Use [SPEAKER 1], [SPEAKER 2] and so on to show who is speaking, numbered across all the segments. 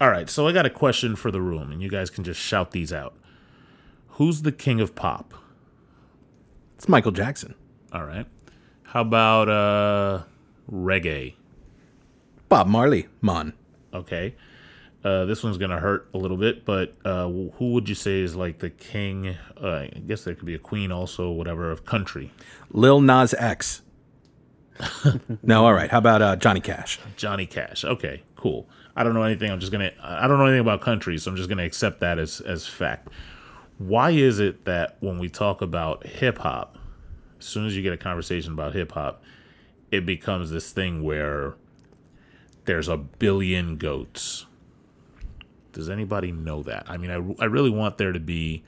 [SPEAKER 1] All right, so I got a question for the room, and you guys can just shout these out. Who's the king of pop?
[SPEAKER 2] It's Michael Jackson.
[SPEAKER 1] All right. How about uh reggae?
[SPEAKER 2] Bob Marley, Mon.
[SPEAKER 1] Okay. Uh, this one's gonna hurt a little bit, but uh, who would you say is like the king? Uh, I guess there could be a queen, also, whatever of country.
[SPEAKER 2] Lil Nas X. no, all right. How about uh, Johnny Cash?
[SPEAKER 1] Johnny Cash. Okay, cool. I don't know anything. I'm just gonna. I don't know anything about country, so I'm just gonna accept that as as fact. Why is it that when we talk about hip hop, as soon as you get a conversation about hip hop, it becomes this thing where there's a billion goats does anybody know that? I mean, I, I really want there to be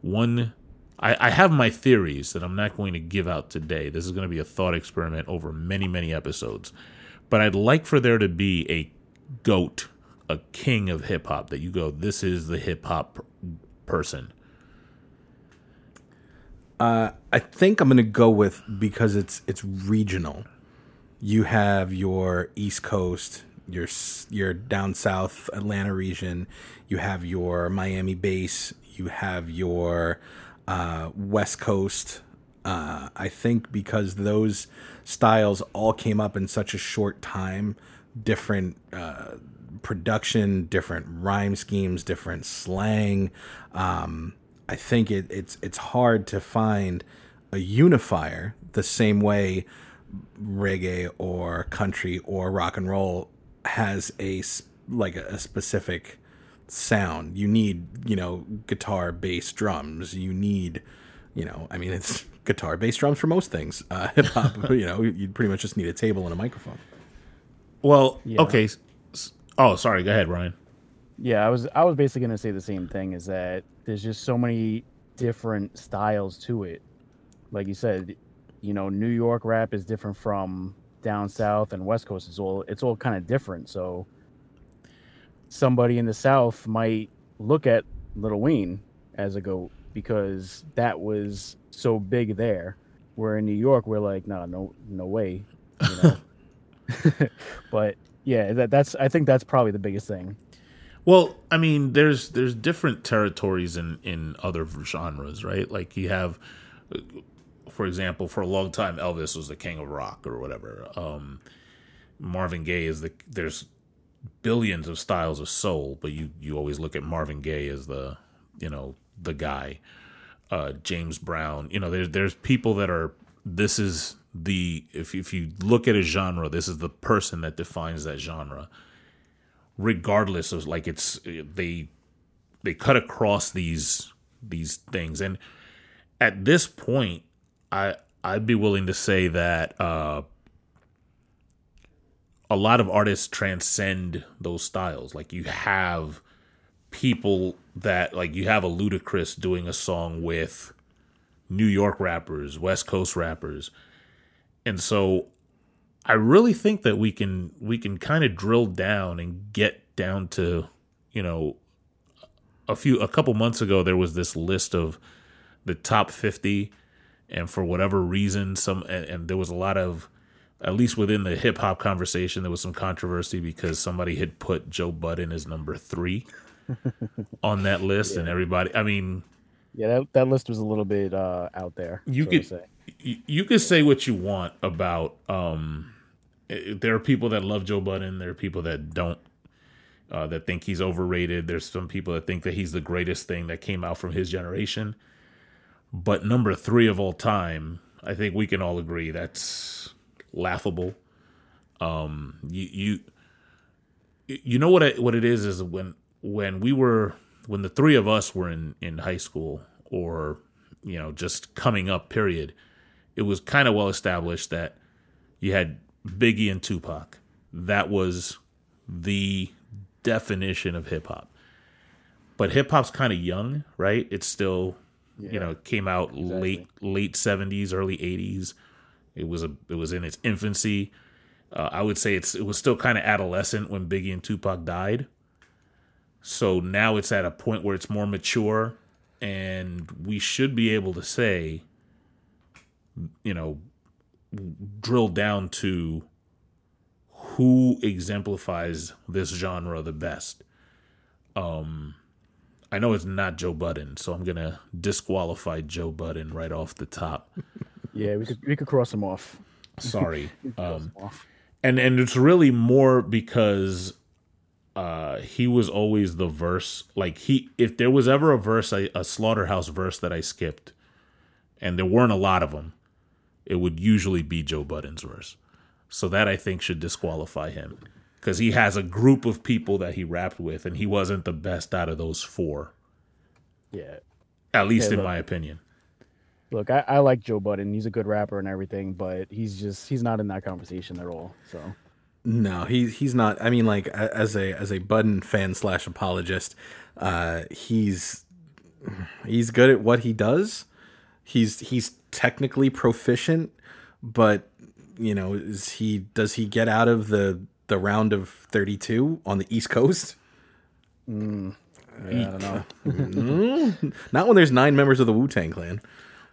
[SPEAKER 1] one. I, I have my theories that I'm not going to give out today. This is going to be a thought experiment over many, many episodes. But I'd like for there to be a goat, a king of hip hop that you go, this is the hip hop person.
[SPEAKER 2] Uh, I think I'm to go with because it's it's regional. You have your East Coast, your your down south Atlanta region, you have your Miami base, you have your uh, West Coast. Uh, I think because those styles all came up in such a short time, different uh, production, different rhyme schemes, different slang. Um, I think it, it's it's hard to find a unifier the same way reggae or country or rock and roll has a like a, specific sound. You need, you know, guitar, bass, drums. You need, you know, I mean, it's guitar, bass, drums for most things. Uh, Hip hop, you know, you pretty much just need a table and a microphone.
[SPEAKER 1] Well, yeah. okay. Oh, sorry. Go ahead, Ryan.
[SPEAKER 3] Yeah, I was I was basically gonna say the same thing. Is that there's just so many different styles to it. Like you said, you know, New York rap is different from down south and west coast it's all it's all kind of different so somebody in the south might look at Lil Wayne as a goat because that was so big there where in new york we're like no no no way you know but yeah that, that's i think that's probably the biggest thing
[SPEAKER 1] well i mean there's there's different territories in in other genres right like you have for example, for a long time, Elvis was the king of rock or whatever. Um, Marvin Gaye is the there's billions of styles of soul, but you you always look at Marvin Gaye as the you know the guy. Uh, James Brown, you know, there's there's people that are this is the if if you look at a genre, this is the person that defines that genre. Regardless of like it's they they cut across these these things and at this point I I'd be willing to say that uh, a lot of artists transcend those styles. Like you have people that like you have a Ludacris doing a song with New York rappers, West Coast rappers. And so I really think that we can we can kind of drill down and get down to, you know, a few a couple months ago there was this list of the top 50 and for whatever reason some and, and there was a lot of at least within the hip hop conversation there was some controversy because somebody had put Joe Budden as number 3 on that list yeah. and everybody I mean
[SPEAKER 3] yeah that, that list was a little bit uh, out there
[SPEAKER 1] you could you, could say what you want about um there are people that love Joe Budden there are people that don't uh, that think he's overrated. There's some people that think that he's the greatest thing that came out from his generation. But number three of all time, I think we can all agree that's laughable. Um, you you you know what I, what it is is when when we were when the three of us were in in high school or you know just coming up period, it was kind of well established that you had Biggie and Tupac. That was the definition of hip hop. But hip hop's kind of young, right? It's still yeah, you know, came out exactly. late late seventies, early eighties. It was a it was in its infancy. Uh, I would say it's it was still kind of adolescent when Biggie and Tupac died. So now it's at a point where it's more mature, and we should be able to say, you know, drill down to who exemplifies this genre the best. Um, I know it's not Joe Budden, so I'm gonna disqualify Joe Budden right off the top.
[SPEAKER 3] Yeah, we could we could cross him off.
[SPEAKER 1] Sorry. Um,
[SPEAKER 3] him off.
[SPEAKER 1] and and it's really more because uh he was always the verse like he if there was ever a verse a, a slaughterhouse verse that i skipped and there weren't a lot of them it would usually be joe budden's verse so that i think should disqualify him because he has a group of people that he rapped with and he wasn't the best out of those four
[SPEAKER 3] Yeah.
[SPEAKER 1] at least
[SPEAKER 3] Okay,
[SPEAKER 1] in
[SPEAKER 3] look.
[SPEAKER 1] my opinion
[SPEAKER 3] Look, I, I like Joe Budden. He's a good rapper and everything, but he's just he's not in that conversation at all. So
[SPEAKER 2] No, he he's not. I mean, like as a as a Budden fan slash apologist, uh, he's he's good at what he does. He's he's technically proficient, but you know, is he does he get out of the the round of thirty two on the East Coast? Mm.
[SPEAKER 3] yeah, I don't know. Mm.
[SPEAKER 2] Not when there's nine members of the Wu Tang Clan.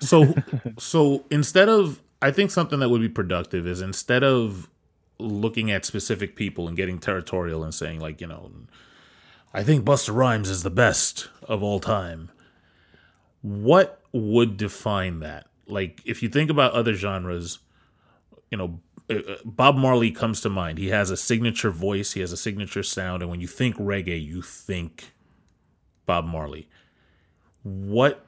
[SPEAKER 1] So so instead of I think something that would be productive is instead of looking at specific people and getting territorial and saying like, you know, I think Busta Rhymes is the best of all time. What would define that? Like if you think about other genres, you know, uh, uh, Bob Marley comes to mind. He has a signature voice, he has a signature sound, and when you think reggae, you think Bob Marley. What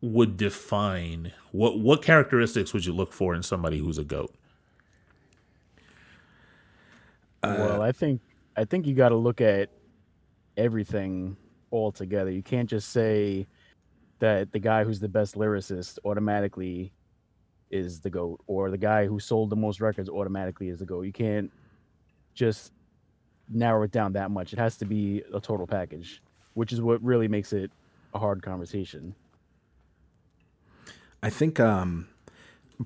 [SPEAKER 1] would define what what characteristics would you look for in somebody who's a goat?
[SPEAKER 3] well, I think I think you got to look at everything all together. You can't just say that the guy who's the best lyricist automatically is the goat, or the guy who sold the most records automatically is the goat. You can't just narrow it down that much. It has to be a total package, which is what really makes it a hard conversation.
[SPEAKER 2] I think um,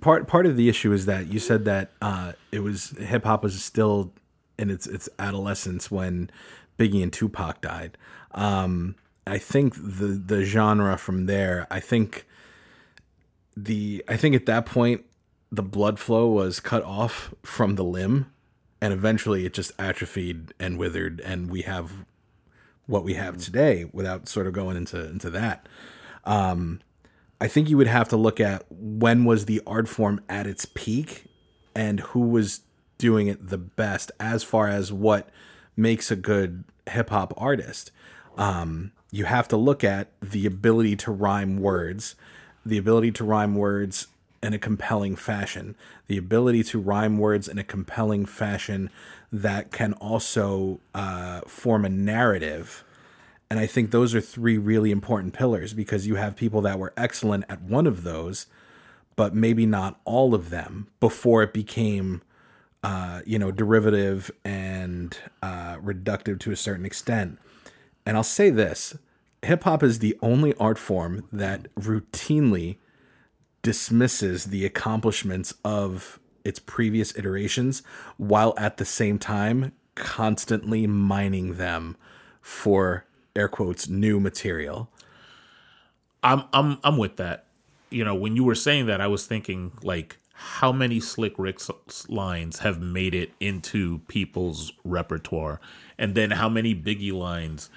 [SPEAKER 2] part part of the issue is that you said that uh, it was hip hop was still in its its adolescence when Biggie and Tupac died. Um, I think the the genre from there. I think the I think at that point the blood flow was cut off from the limb, and eventually it just atrophied and withered, and we have what we have today. Without sort of going into into that. I think you would have to look at when was the art form at its peak and who was doing it the best as far as what makes a good hip hop artist. Um, you have to look at the ability to rhyme words, the ability to rhyme words in a compelling fashion, the ability to rhyme words in a compelling fashion that can also uh, form a narrative and I think those are three really important pillars because you have people that were excellent at one of those, but maybe not all of them before it became, uh, you know, derivative and uh, reductive to a certain extent. And I'll say this hip hop is the only art form that routinely dismisses the accomplishments of its previous iterations while at the same time constantly mining them for air quotes new material.
[SPEAKER 1] I'm I'm I'm with that. You know, when you were saying that, I was thinking like how many Slick Rick's lines have made it into people's repertoire, and then how many Biggie lines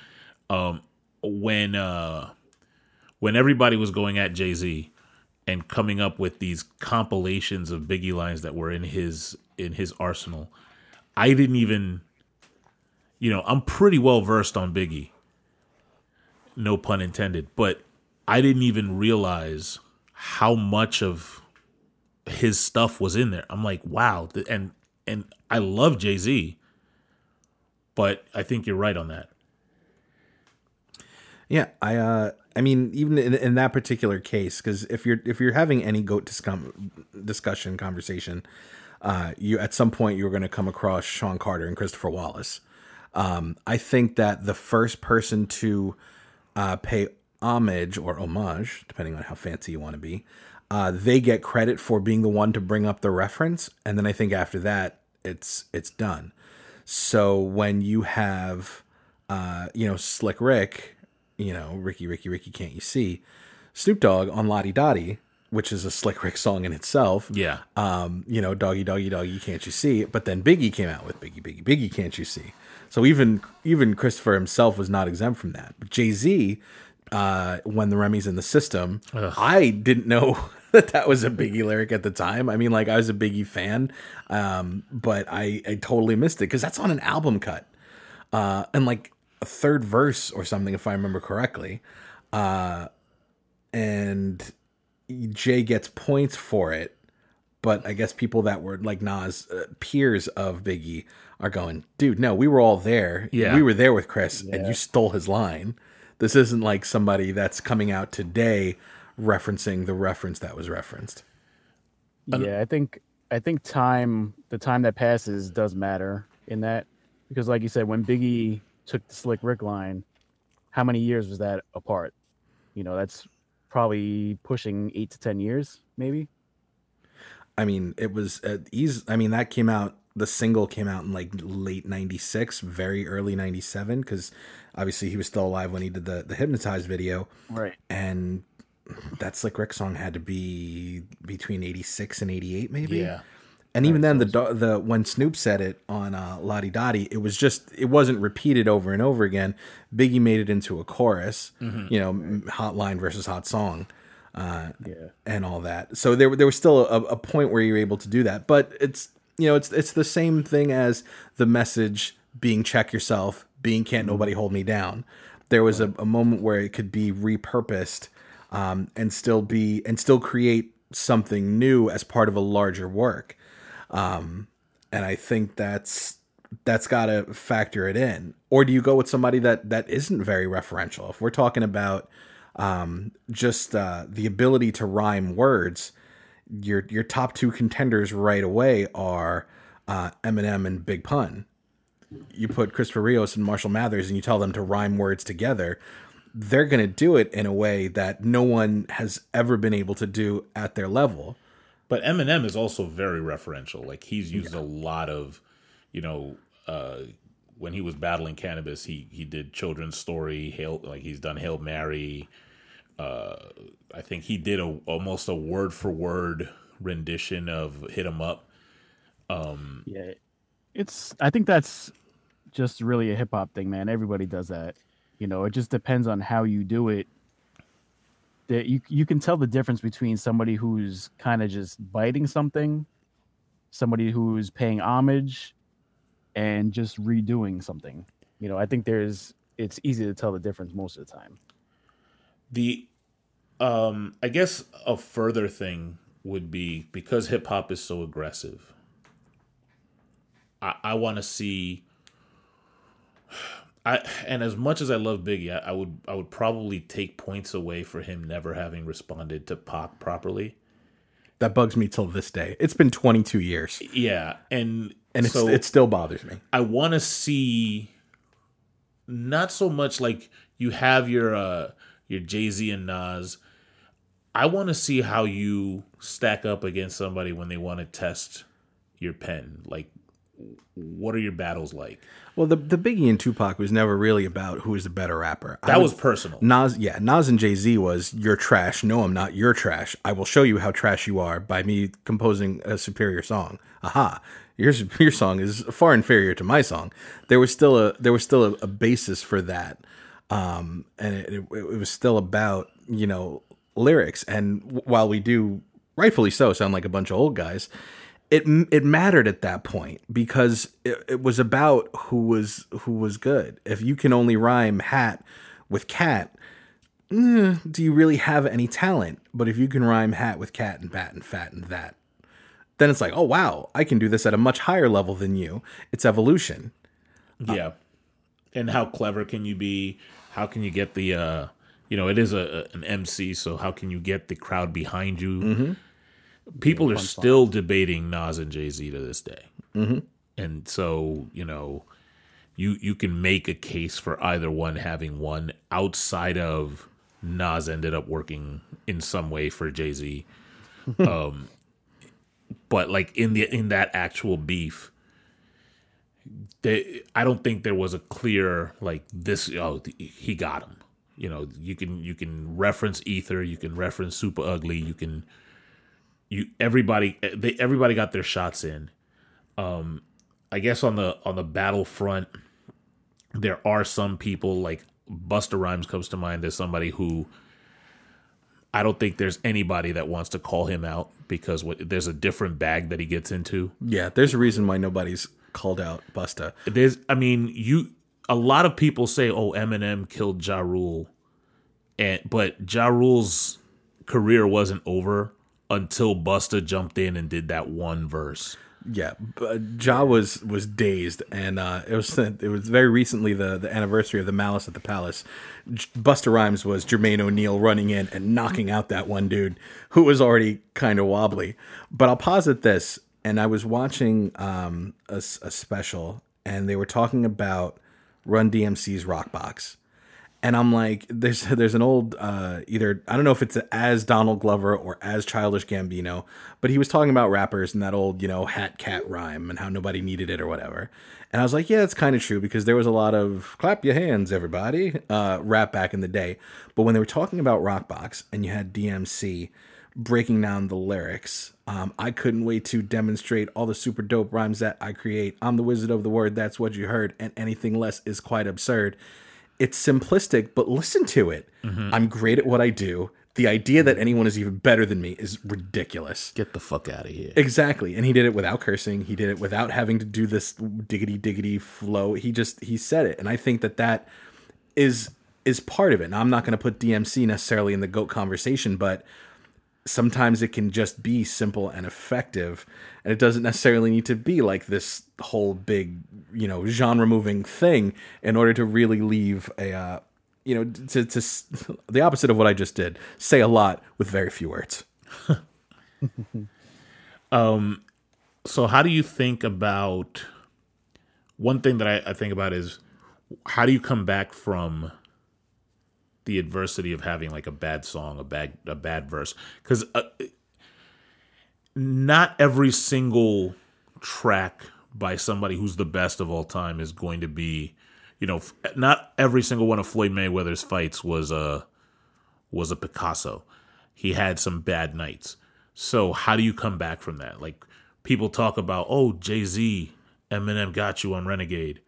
[SPEAKER 1] um, when uh, when everybody was going at Jay Z and coming up with these compilations of Biggie lines that were in his in his arsenal. I didn't even, you know, I'm pretty well versed on Biggie. No pun intended. But i didn't even realize how much of his stuff was in there. I'm like wow. And and i love jay-z but i think you're right on that
[SPEAKER 2] Yeah, I uh I mean even in, in that particular case cuz if you're if you're having any goat discum- discussion conversation, uh you at some point you're going to come across Sean Carter and Christopher Wallace. Um I think that the first person to uh pay homage or homage, depending on how fancy you want to be, uh they get credit for being the one to bring up the reference and then I think after that it's it's done. So when you have uh you know Slick Rick you know, Ricky, Ricky, Ricky, can't you see? Snoop Dogg on Lodi Dodi which is a Slick Rick song in itself.
[SPEAKER 1] Yeah.
[SPEAKER 2] Um, you know, doggy, doggy, doggy, can't you see? But then Biggie came out with Biggie, Biggie, Biggie, can't you see? So even even Christopher himself was not exempt from that. But Jay Z, uh, when the Remy's in the system, I didn't know that that was a Biggie lyric at the time. I mean, like I was a Biggie fan, um, but I I totally missed it because that's on an album cut, uh, and like third verse or something, if I remember correctly. Uh, and Jay gets points for it, but I guess people that were like Nas uh, peers of Biggie are going, dude, no, we were all there.
[SPEAKER 1] Yeah.
[SPEAKER 2] we were there with Chris, and you stole his line. This isn't like somebody that's coming out today referencing the reference that was referenced.
[SPEAKER 3] Yeah, I think I think time the time that passes does matter in that because like you said, when Biggie took the Slick Rick line, how many years was that apart? You know, that's probably pushing eight to ten years, maybe.
[SPEAKER 2] I mean, it was uh, easy. I mean, that came out. The single came out in like late '96, very early '97, because obviously he was still alive when he did the the hypnotized video.
[SPEAKER 3] Right.
[SPEAKER 2] and that Slick Rick song had to be between 86 and 88 maybe
[SPEAKER 1] Yeah.
[SPEAKER 2] And even then the the when Snoop said it on uh, Lodi Dodi it was just it wasn't repeated over and over again Biggie made it into a chorus you know hotline versus hot song
[SPEAKER 3] Yeah.
[SPEAKER 2] and all that. So there there was still a, a point where you were able to do that, but it's you know it's it's the same thing as the message being check yourself, being can't nobody hold me down. There was a, a moment where it could be repurposed um, and still be and still create something new as part of a larger work. Um, and I think that's that's got to factor it in. Or do you go with somebody that that isn't very referential? If we're talking about um, just uh, the ability to rhyme words, your your top two contenders right away are uh, Eminem and Big Pun. You put Christopher Rios and Marshall Mathers, and you tell them to rhyme words together. They're going to do it in a way that no one has ever been able to do at their level.
[SPEAKER 1] But Eminem is also very referential. Like he's used a lot of, you know, uh, when he was battling Canibus, he he did children's story. Hail, like he's done Hail Mary. Uh, I think he did a almost a word for word rendition of Hit 'Em Up.
[SPEAKER 3] Um, Yeah. It's I think that's just really a hip hop thing, man. Everybody does that. You know, it just depends on how you do it. That you you can tell the difference between somebody who's kind of just biting something, somebody who's paying homage, and just redoing something. You know, I think there's it's easy to tell the difference most of the time.
[SPEAKER 1] The um I guess a further thing would be because hip hop is so aggressive. I I want to see I and as much as I love Biggie, I, I would I would probably take points away for him never having responded to Pac properly.
[SPEAKER 2] That bugs me till this day. It's been 22 years,
[SPEAKER 1] Yeah, and
[SPEAKER 2] and it's,
[SPEAKER 1] so
[SPEAKER 2] it still bothers me.
[SPEAKER 1] I want to see not so much like you have your uh your Jay-Z and Nas. I want to see how you stack up against somebody when they want to test your pen. Like what are your battles like?
[SPEAKER 2] Well, the the Biggie and Tupac was never really about who is the better rapper.
[SPEAKER 1] That
[SPEAKER 2] would-
[SPEAKER 1] was personal.
[SPEAKER 2] Nas. Yeah, Nas and Jay Z was you're trash. No, I'm not. You're trash. I will show you how trash you are by me composing a superior song. Aha. Your your song is far inferior to my song. There was still a there was still a, a basis for that, um, and it, it, it was still about you know lyrics. And w- while we do rightfully so sound like a bunch of old guys, it it mattered at that point because it, it was about who was who was good. If you can only rhyme hat with cat, eh, do you really have any talent? But if you can rhyme hat with cat and bat and fat and that, then it's like, oh wow, I can do this at a much higher level than you. It's evolution.
[SPEAKER 1] Yeah. And how clever can you be? How can you get the uh you know, it is a an MC, so how can you get the crowd behind you? People are still debating Nas and Jay Z to this day, mm-hmm. and so you know, you you can make a case for either one having one outside of Nas ended up working in some way for Jay Z, um, but like in the in that actual beef, they, I don't think there was a clear like this. Oh, he got him. you know, you can you can reference Ether, you can reference Super Ugly, you can you everybody they everybody got their shots in. Um, I guess on the on the battlefront, there are some people like Busta Rhymes comes to mind as somebody who I don't think there's anybody that wants to call him out because what, there's a different bag that he gets into.
[SPEAKER 2] Yeah, there's a reason why nobody's called out Busta.
[SPEAKER 1] There's, I mean, you. A lot of people say, "Oh, Eminem killed Ja Rule," and but Ja Rule's career wasn't over until Busta jumped in and did that one verse.
[SPEAKER 2] Yeah, Ja was was dazed, and uh, it was it was very recently the the anniversary of the Malice at the Palace. Busta Rhymes was Jermaine O'Neal running in and knocking out that one dude who was already kind of wobbly. But I'll posit this, and I was watching um, a, a special, and they were talking about Run DMC's Rockbox, and I'm like, there's there's an old uh, either I don't know if it's as Donald Glover or as Childish Gambino, but he was talking about rappers and that old you know hat cat rhyme and how nobody needed it or whatever. And I was like, yeah, it's kind of true because there was a lot of clap your hands, everybody, uh, rap back in the day. But when they were talking about Rockbox and you had DMC breaking down the lyrics, um, I couldn't wait to demonstrate all the super dope rhymes that I create. I'm the wizard of the word. That's what you heard, and anything less is quite absurd it's simplistic, but listen to it. Mm-hmm. I'm great at what I do. The idea that anyone is even better than me is ridiculous.
[SPEAKER 1] Get the fuck out of here.
[SPEAKER 2] Exactly. And he did it without cursing. He did it without having to do this diggity diggity flow. He just he said it. And I think that that is is part of it. Now I'm not going to put DMC necessarily in the goat conversation, but sometimes it can just be simple and effective and it doesn't necessarily need to be like this whole big you know genre moving thing in order to really leave a uh, you know to, to the opposite of what i just did say a lot with very few words.
[SPEAKER 1] Um so how do you think about one thing that I, I think about is how do you come back from the adversity of having like a bad song, a bad a bad verse, because uh, not every single track by somebody who's the best of all time is going to be, you know, not every single one of Floyd Mayweather's fights was a was a Picasso. He had some bad nights. So how do you come back from that? Like people talk about, oh, Jay Z, Eminem got you on Renegade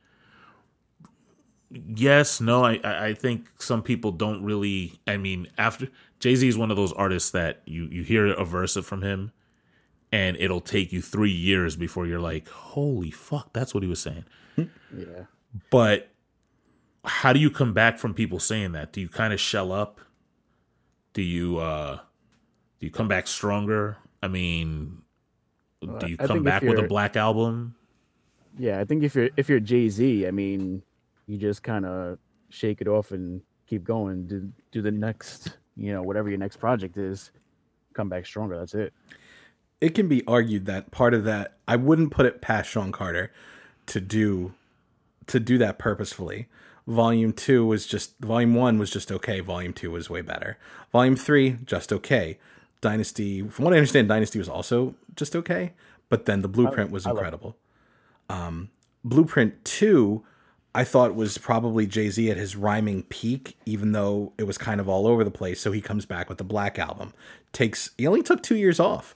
[SPEAKER 1] yes, no, I I think some people don't really. I mean, after Jay Z is one of those artists that you you hear a verse from him, and it'll take you three years before you're like, holy fuck, that's what he was saying.
[SPEAKER 3] yeah.
[SPEAKER 1] But how do you come back from people saying that? Do you kind of shell up? Do you uh do you come back stronger? I mean, do you come back with a black album?
[SPEAKER 3] Yeah, I think if you're if you're Jay Z, I mean, you just kind of shake it off and keep going. Do do the next, you know, whatever your next project is, come back stronger. That's it.
[SPEAKER 2] It can be argued that part of that I wouldn't put it past Sean Carter to do to do that purposefully. Volume two was just volume one was just okay. Volume two was way better. Volume three just okay. Dynasty, from what I understand, Dynasty was also just okay, but then the blueprint was incredible. Um, blueprint two I thought was probably Jay Z at his rhyming peak, even though it was kind of all over the place. So he comes back with the Black Album. Takes he only took two years off.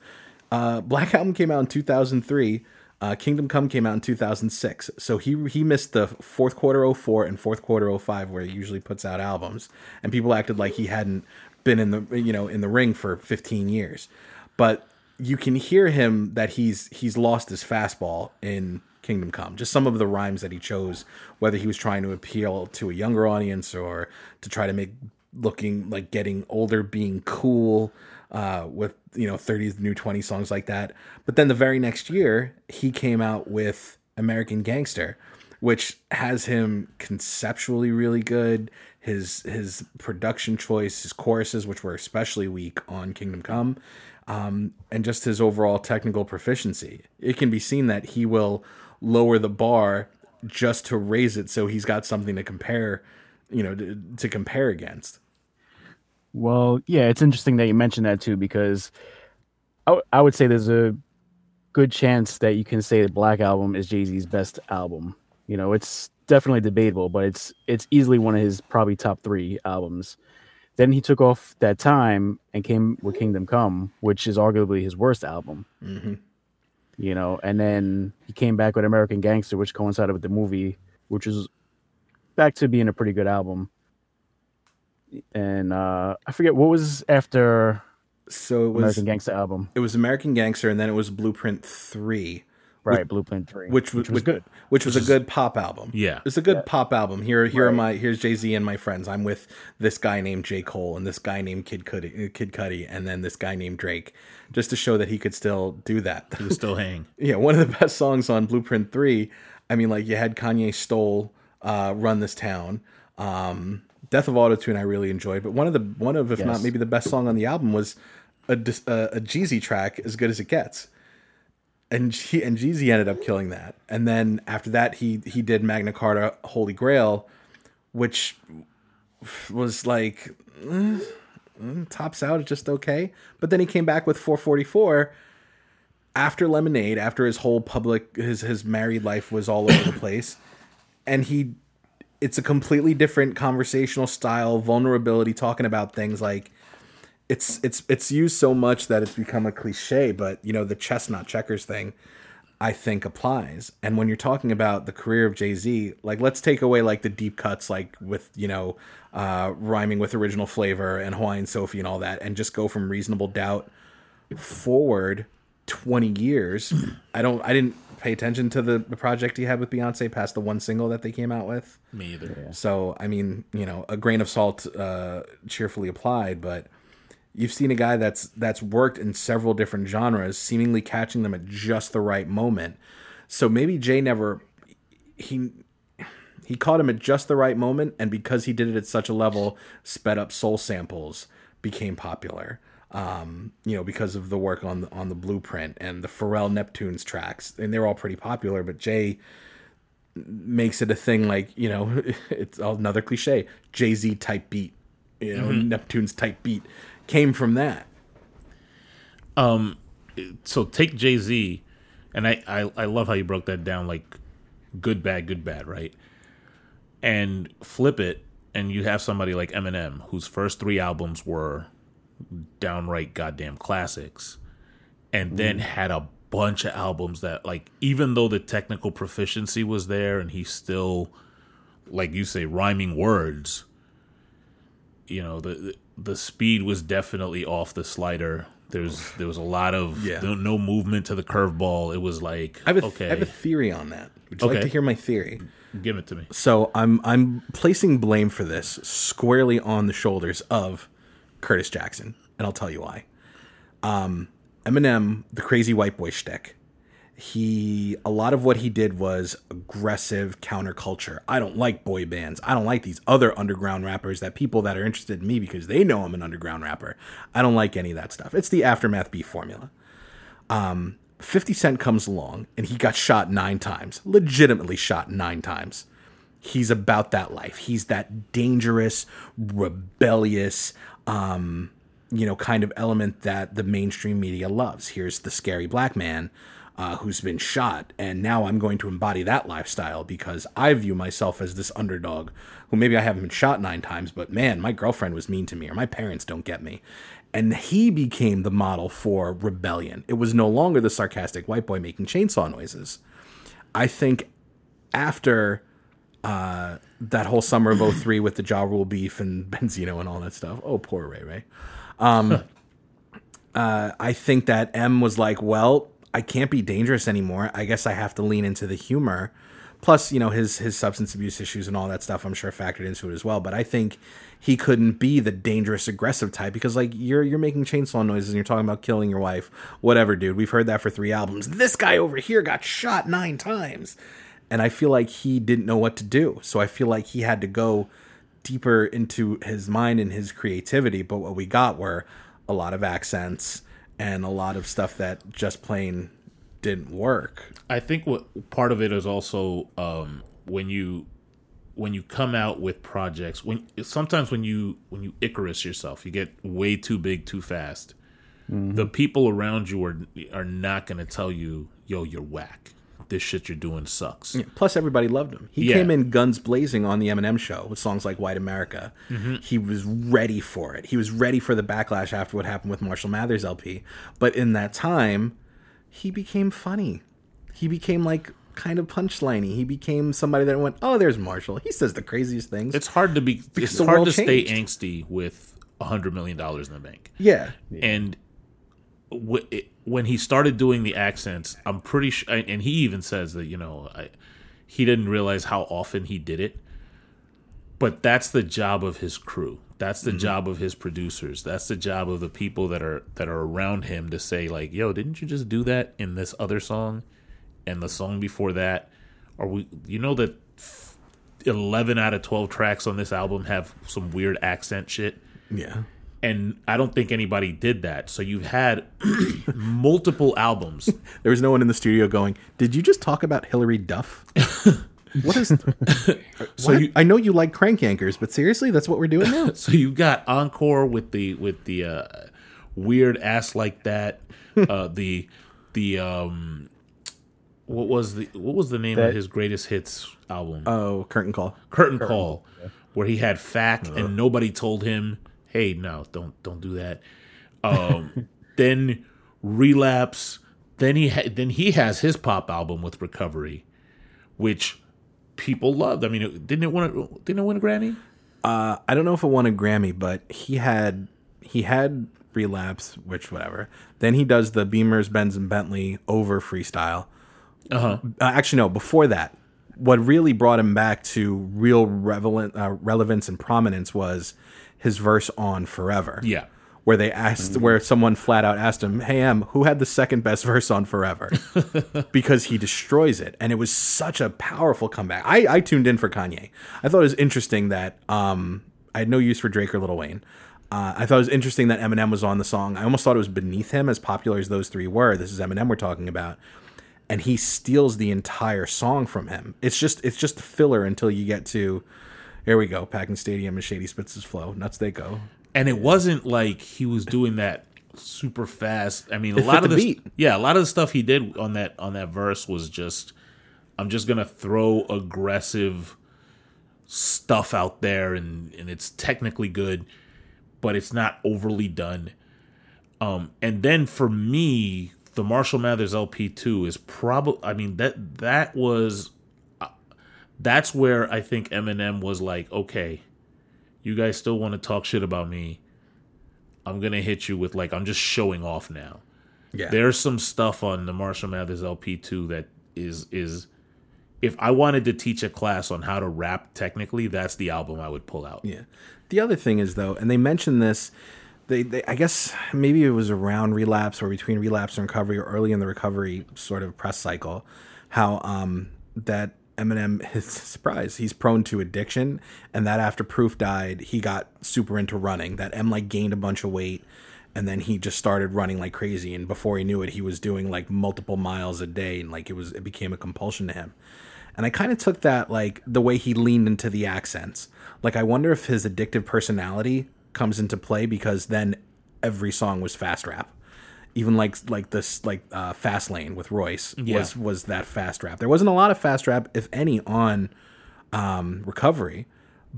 [SPEAKER 2] Uh, Black Album came out in 2003. Uh, Kingdom Come came out in 2006. So he he missed the fourth quarter 04 and fourth quarter 05 where he usually puts out albums. And people acted like he hadn't been in the you know in the ring for 15 years. But you can hear him that he's he's lost his fastball in Kingdom Come. Just some of the rhymes that he chose, whether he was trying to appeal to a younger audience or to try to make looking like getting older being cool uh, with you know 30s new 20 songs like that. But then the very next year, he came out with American Gangster, which has him conceptually really good. His his production choice, his choruses, which were especially weak on Kingdom Come, um, and just his overall technical proficiency. It can be seen that he will lower the bar just to raise it so he's got something to compare, you know, to, to compare against.
[SPEAKER 3] Well, yeah, it's interesting that you mentioned that too because I, w- I would say there's a good chance that you can say the Black Album is Jay Z's best album. You know, it's definitely debatable, but it's it's easily one of his probably top three albums. Then he took off that time and came with Kingdom Come, which is arguably his worst album.
[SPEAKER 2] Mm-hmm.
[SPEAKER 3] You know, and then he came back with American Gangster, which coincided with the movie, which is back to being a pretty good album. And uh I forget what was after
[SPEAKER 2] So it was
[SPEAKER 3] American Gangster album.
[SPEAKER 2] it was American Gangster, and then it was Blueprint Three,
[SPEAKER 3] Right, Blueprint Three,
[SPEAKER 2] which,
[SPEAKER 3] which
[SPEAKER 2] was
[SPEAKER 3] was good.
[SPEAKER 2] which was a good pop album.
[SPEAKER 1] Yeah.
[SPEAKER 2] it's a good pop album. Here, here are my here's Jay Z and my friends. I'm with this guy named J Cole and this guy named Kid Cudi, Kid Cudi, and then this guy named Drake, just to show that he could still do that.
[SPEAKER 1] He was still hang.
[SPEAKER 2] yeah, one of the best songs on Blueprint Three. I mean, like you had Kanye Stole, uh, "Run This Town." Um, Death of Autotune I really enjoyed, but one of the one of if not maybe the best song on the album was a dis- a, a Jeezy track, "As Good as It Gets." And G- and Jeezy ended up killing that. And then after that, he he did Magna Carta, Holy Grail, which was like eh, mm, tops out just okay. But then he came back with 444 after Lemonade, after his whole public his his married life was all over the place, and he it's a completely different conversational style, vulnerability, talking about things like it's it's it's used so much that it's become a cliche, but you know the chestnut checkers thing, I think applies. And when you're talking about the career of Jay Z, like let's take away like the deep cuts, like with you know uh, rhyming with original flavor and Hawaiian Sophie and all that, and just go from Reasonable Doubt forward 20 years. I don't I didn't pay attention to the, the project he had with Beyonce past the one single that they came out with.
[SPEAKER 1] Me either.
[SPEAKER 2] So I mean, you know, a grain of salt, uh, cheerfully applied. But you've seen a guy that's that's worked in several different genres, seemingly catching them at just the right moment. So maybe Jay never he he caught him at just the right moment, and because he did it at such a level, sped up soul samples became popular. Um, you know, because of the work on the, on the blueprint and the Pharrell Neptunes tracks, and they're all pretty popular. But Jay makes it a thing like you know it's another cliche Jay Z type beat, you know Neptune's type beat came from that.
[SPEAKER 1] Um, So take Jay Z, and I, I I love how you broke that down like good bad good bad right, and flip it, and you have somebody like Eminem whose first three albums were downright goddamn classics, and then had a bunch of albums that like even though the technical proficiency was there and he still like you say rhyming words you know the the speed was definitely off the slider there's there was a lot of
[SPEAKER 2] Yeah.
[SPEAKER 1] no, no movement to the curveball it was like
[SPEAKER 2] I have a,
[SPEAKER 1] okay
[SPEAKER 2] I have a theory on that. Would you like to hear my theory?
[SPEAKER 1] give it to me
[SPEAKER 2] So I'm I'm placing blame for this squarely on the shoulders of Curtis Jackson, and I'll tell you why. Um, Eminem, the crazy white boy shtick. He a lot of what he did was aggressive counterculture. I don't like boy bands. I don't like these other underground rappers that people that are interested in me because they know I'm an underground rapper. I don't like any of that stuff. It's the aftermath beef formula. 50 Cent comes along and he got shot nine times, legitimately shot nine times. He's about that life. He's that dangerous, rebellious, um, you know, kind of element that the mainstream media loves. Here's the scary black man uh, who's been shot, and now I'm going to embody that lifestyle because I view myself as this underdog who maybe I haven't been shot nine times, but man, my girlfriend was mean to me or my parents don't get me. And he became the model for rebellion. It was no longer the sarcastic white boy making chainsaw noises. I think after uh, that whole summer of 03 with the Ja Rule beef and Benzino and all that stuff. Oh, poor Ray Ray. Um, uh, I think that M was like, well, I can't be dangerous anymore. I guess I have to lean into the humor. Plus, you know, his his substance abuse issues and all that stuff, I'm sure factored into it as well. But I think he couldn't be the dangerous, aggressive type because, like, you're you're making chainsaw noises and you're talking about killing your wife, whatever, dude. We've heard that for three albums. This guy over here got shot nine times, and I feel like he didn't know what to do. So I feel like he had to go deeper into his mind and his creativity. But what we got were a lot of accents and a lot of stuff that just plain didn't work.
[SPEAKER 1] I think what part of it is also um, when you when you come out with projects when sometimes when you when you Icarus yourself, you get way too big too fast. The people around you are are not going to tell you, "Yo, you're whack." This shit you're doing sucks.
[SPEAKER 2] Plus, everybody loved him. He
[SPEAKER 1] Yeah.
[SPEAKER 2] came in guns blazing on the Eminem show with songs like "White America."
[SPEAKER 1] Mm-hmm.
[SPEAKER 2] He was ready for it. He was ready for the backlash after what happened with Marshall Mathers LP. But in that time, he became funny. He became like kind of punchliney. He became somebody that went, "Oh, there's Marshall. He says the craziest things."
[SPEAKER 1] It's hard to be. It's hard to stay angsty with a hundred million dollars in the bank.
[SPEAKER 2] yeah,
[SPEAKER 1] and w- it, when he started doing the accents, I'm pretty sure, and he even says that you know I, he didn't realize how often he did it. But that's the job of his crew. That's the mm-hmm. job of his producers. That's the job of the people that are that are around him to say like, "Yo, didn't you just do that in this other song, and the song before that?" Or we, you know that eleven out of twelve tracks on this album have some weird accent shit
[SPEAKER 2] yeah.
[SPEAKER 1] And I don't think anybody did that. So you've had multiple albums.
[SPEAKER 2] There was no one in the studio going, "Did you just talk about Hilary Duff?" what is?
[SPEAKER 1] So
[SPEAKER 2] What?
[SPEAKER 1] you
[SPEAKER 2] I know you like Crank Yankers, but seriously, that's what we're doing now.
[SPEAKER 1] so you got encore with the with the uh, weird ass like that. Uh, the the um what was the what was the name
[SPEAKER 3] That-
[SPEAKER 1] of his greatest hits album?
[SPEAKER 2] oh, curtain call.
[SPEAKER 1] Curtain Call, where he had fact and nobody told him, "Hey, no, don't don't do that." Um, then relapse. Then he ha- then he has his pop album with Recovery, which people loved. I mean, it, didn't it win? A, didn't it win a Grammy?
[SPEAKER 2] Uh, I don't know if it won a Grammy, but he had he had relapse, which whatever. Then he does the Beamers, Benz, and Bentley over freestyle.
[SPEAKER 1] Uh-huh.
[SPEAKER 2] Uh Actually, no. Before that, what really brought him back to real relevant uh, relevance and prominence was his verse on Forever.
[SPEAKER 1] Yeah.
[SPEAKER 2] Where they asked, where someone flat out asked him, "Hey, Em, who had the second best verse on Forever?" because he destroys it, and it was such a powerful comeback. I, I tuned in for Kanye. I thought it was interesting that um, I had no use for Drake or Lil Wayne. Uh, I thought it was interesting that Eminem was on the song. I almost thought it was beneath him, as popular as those three were. This is Eminem we're talking about, and he steals the entire song from him. It's just it's just filler until you get to. Here we go, packing stadium and Shady spits his flow. Nuts they go.
[SPEAKER 1] and it wasn't like he was doing that super fast. I mean, a
[SPEAKER 2] It
[SPEAKER 1] lot of
[SPEAKER 2] the beat.
[SPEAKER 1] yeah, a lot of the stuff he did on that on that verse was just I'm just gonna throw aggressive stuff out there, and and it's technically good, but it's not overly done. Um, and then for me, the Marshall Mathers LP two is probably I mean that that was that's where I think Eminem was like, okay, you guys still want to talk shit about me. I'm gonna hit you with like I'm just showing off now.
[SPEAKER 2] Yeah.
[SPEAKER 1] There's some stuff on the Marshall Mathers LP2 that is is if I wanted to teach a class on how to rap technically, that's the album I would pull out.
[SPEAKER 2] Yeah. The other thing is though, and they mentioned this. They, they, I guess maybe it was around relapse or between relapse and recovery or early in the recovery sort of press cycle, how um that Eminem is surprise he's prone to addiction, and that after Proof died, he got super into running. That M like gained a bunch of weight, and then he just started running like crazy. And before he knew it, he was doing like multiple miles a day, and like it was it became a compulsion to him. And I kind of took that like the way he leaned into the accents. Like I wonder if his addictive personality comes into play because then every song was fast rap. Even like like this like uh, Fast Lane with Royce
[SPEAKER 1] Yeah.
[SPEAKER 2] was was that fast rap. There wasn't a lot of fast rap, if any, on um, Recovery,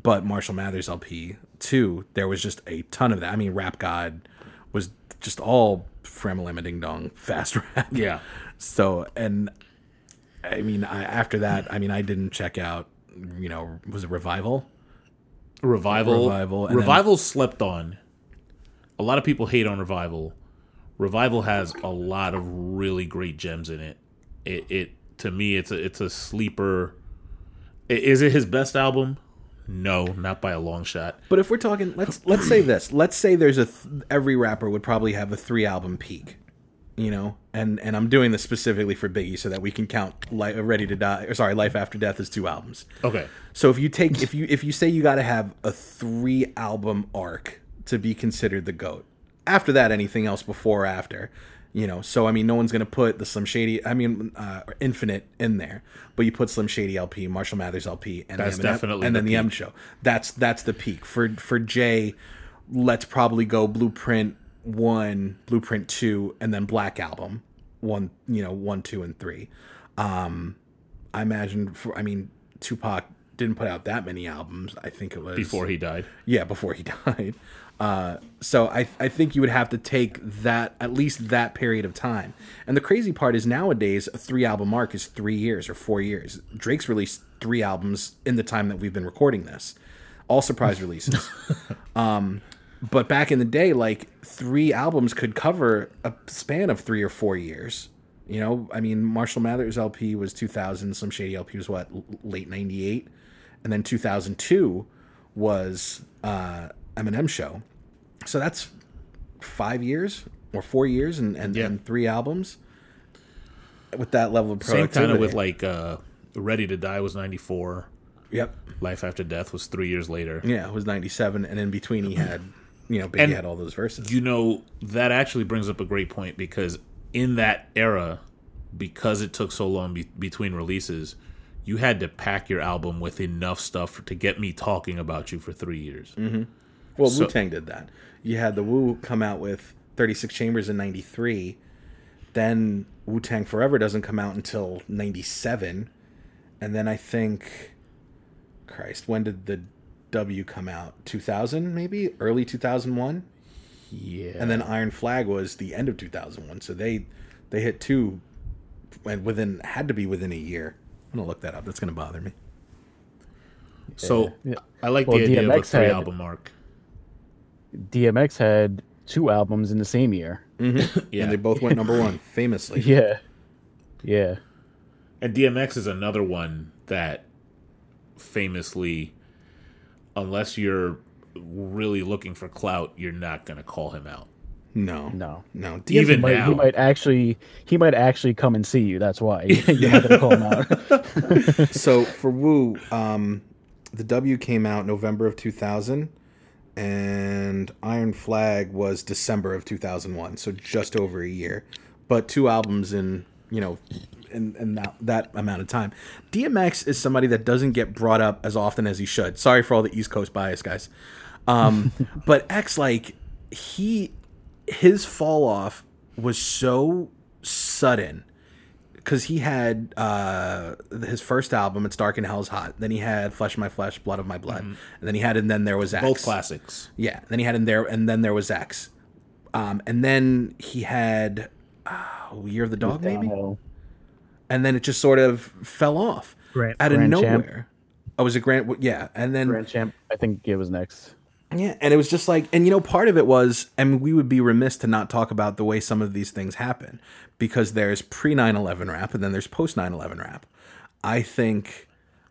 [SPEAKER 2] but Marshall Mathers LP two, there was just a ton of that. I mean, Rap God was just all Fremelim Ding Dong fast rap.
[SPEAKER 1] Yeah.
[SPEAKER 2] So, and I mean, I, after that, I mean, I didn't check out. You know, was it Revival?
[SPEAKER 1] Revival
[SPEAKER 2] Revival, and then-
[SPEAKER 1] Revival slept on. A lot of people hate on Revival. Revival has a lot of really great gems in it. It it to me it's a it's a sleeper. Is it his best album? No, not by a long shot.
[SPEAKER 2] But if we're talking, let's let's say this. Let's say there's a th- every rapper would probably have a three album peak, you know, and and I'm doing this specifically for Biggie so that we can count li- uh, Ready to Die. Or sorry, Life After Death as two albums.
[SPEAKER 1] Okay.
[SPEAKER 2] So if you take if you if you say you got to have a three album arc to be considered the goat. After that, anything else before or after, you know. So I mean, no one's gonna put the Slim Shady, I mean, uh, Infinite in there, but you put Slim Shady LP, Marshall Mathers LP, and
[SPEAKER 1] That's
[SPEAKER 2] the
[SPEAKER 1] definitely
[SPEAKER 2] and
[SPEAKER 1] the
[SPEAKER 2] then the M. Show. That's that's the peak for for Jay. Let's probably go Blueprint one, Blueprint two, and then Black Album one. You know, one, two, and three. Um, I imagine. For I mean, Tupac didn't put out that many albums. I think it was
[SPEAKER 1] before he died.
[SPEAKER 2] Yeah, before he died. Uh, so I I think you would have to take that at least that period of time. And the crazy part is nowadays a three album mark is three years or four years. Drake's released three albums in the time that we've been recording this, all surprise releases. um, but back in the day, like three albums could cover a span of three or four years. You know, I mean, Marshall Mathers LP was 2000, Slim Shady LP was what, late 98? And then 2002 was uh, Eminem Show. So that's five years or four years and, and,
[SPEAKER 1] Yeah.
[SPEAKER 2] and three albums with that level of
[SPEAKER 1] Same kind of with like uh, Ready to Die was ninety four.
[SPEAKER 2] Yep.
[SPEAKER 1] Life After Death was three years later.
[SPEAKER 2] Yeah, it was 97. And in between, he had, you know, Biggie had all those verses.
[SPEAKER 1] You know, that actually brings up a great point because in that era, because it took so long be- between releases, you had to pack your album with enough stuff to get me talking about you for three years.
[SPEAKER 2] Well,
[SPEAKER 1] So-
[SPEAKER 2] Wu Tang did that. You had the Wu come out with 36 Chambers in 93. Then Wu Tang Forever doesn't come out until 97. And then I think, Christ, when did the W come out? 2000, maybe? Early 2001?
[SPEAKER 1] Yeah.
[SPEAKER 2] And then Iron Flag was the end of 2001. So they they hit two and within, had to be within a year. I'm going to look that up. That's going to bother me.
[SPEAKER 1] so
[SPEAKER 3] Yeah.
[SPEAKER 1] I like
[SPEAKER 3] Well,
[SPEAKER 1] the idea of a three
[SPEAKER 3] had-
[SPEAKER 1] album mark.
[SPEAKER 3] DMX had two albums in the same year.
[SPEAKER 1] Yeah.
[SPEAKER 2] And they both went number one, famously.
[SPEAKER 3] Yeah. Yeah.
[SPEAKER 1] And DMX is another one that famously, unless you're really looking for clout, you're not going to call him out.
[SPEAKER 2] No.
[SPEAKER 3] No.
[SPEAKER 2] No.
[SPEAKER 1] Even
[SPEAKER 3] He might,
[SPEAKER 1] now.
[SPEAKER 3] he might actually he might actually come and see you. That's why you're not gonna call him out.
[SPEAKER 2] so for Wu, um, the W came out November of 2000, and Iron Flag was December of 2001. So just over a year, but two albums in you know in, in that, that amount of time. DMX is somebody that doesn't get brought up as often as he should. Sorry for all the East Coast bias, guys. Um, but X like he his fall off was so sudden because he had uh, his first album, "It's Dark and Hell's Hot." Then he had "Flesh of My Flesh, Blood of My Blood," and then he had "And Then There Was X."
[SPEAKER 1] Both classics.
[SPEAKER 2] Yeah. Then he had "In There," and then there was X. Um, and then he had uh, "Year of the Dog," maybe,
[SPEAKER 3] Downhill.
[SPEAKER 2] and then it just sort of fell off
[SPEAKER 3] Grand-
[SPEAKER 2] out of
[SPEAKER 3] Grand Champ.
[SPEAKER 2] nowhere. Oh, was it Grant? Yeah, and then
[SPEAKER 3] Grand Champ. I think it was next.
[SPEAKER 2] Yeah, and it was just like, and you know, part of it was, and we would be remiss to not talk about the way some of these things happen because there's pre 9 11 rap and then there's post 9 11 rap. I think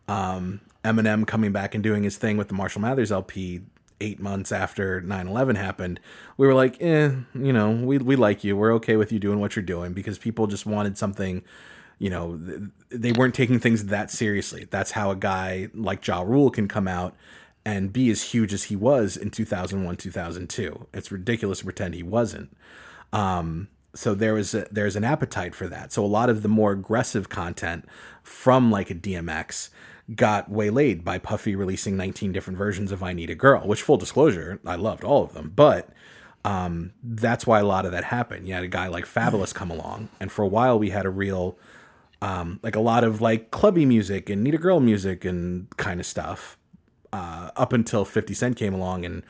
[SPEAKER 2] um, Eminem coming back and doing his thing with the Marshall Mathers LP eight months after 9 11 happened, we were like, eh, you know, we, we like you. We're okay with you doing what you're doing because people just wanted something you know, they weren't taking things that seriously. That's how a guy like Ja Rule can come out and be as huge as he was in 2001, 2002. It's ridiculous to pretend he wasn't. Um, so there was a, there's an appetite for that. So a lot of the more aggressive content from like a DMX got waylaid by Puffy releasing 19 different versions of I Need a Girl, which full disclosure, I loved all of them, but um, that's why a lot of that happened. You had a guy like Fabolous come along, and for a while we had a real um, like a lot of like clubby music and need a girl music and kind of stuff uh, up until 50 Cent came along and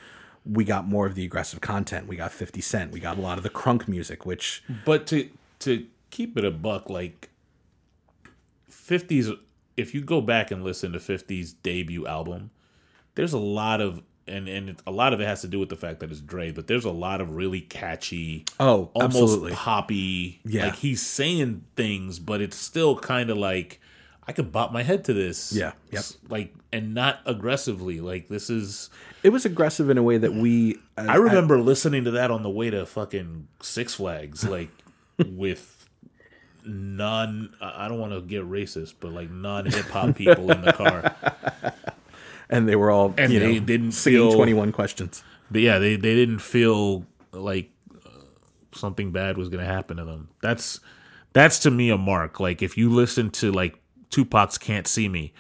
[SPEAKER 2] we got more of the aggressive content. We got 50 Cent. We got a lot of the crunk music, which
[SPEAKER 1] But to to keep it a buck, like fifties, if you go back and listen to 50's debut album, there's a lot of and and it, a lot of it has to do with the fact that it's Dre, but there's a lot of really catchy,
[SPEAKER 2] oh,
[SPEAKER 1] almost
[SPEAKER 2] absolutely.
[SPEAKER 1] poppy.
[SPEAKER 2] Yeah.
[SPEAKER 1] like he's saying things, but it's still kind of like I could bop my head to this.
[SPEAKER 2] Yeah, yep.
[SPEAKER 1] Like and not aggressively. Like this is.
[SPEAKER 2] It was aggressive in a way that we.
[SPEAKER 1] I remember listening to that on the way to fucking Six Flags, like with non. I I don't want to get racist, but like non hip hop people in the car.
[SPEAKER 2] and they were all
[SPEAKER 1] And
[SPEAKER 2] you
[SPEAKER 1] they
[SPEAKER 2] know,
[SPEAKER 1] didn't
[SPEAKER 2] singing
[SPEAKER 1] feel-
[SPEAKER 2] 21 questions.
[SPEAKER 1] But yeah, they they didn't feel like uh, something bad was going to happen to them. That's that's to me a mark. Like if you listen to like Tupac's "Can't See Me,"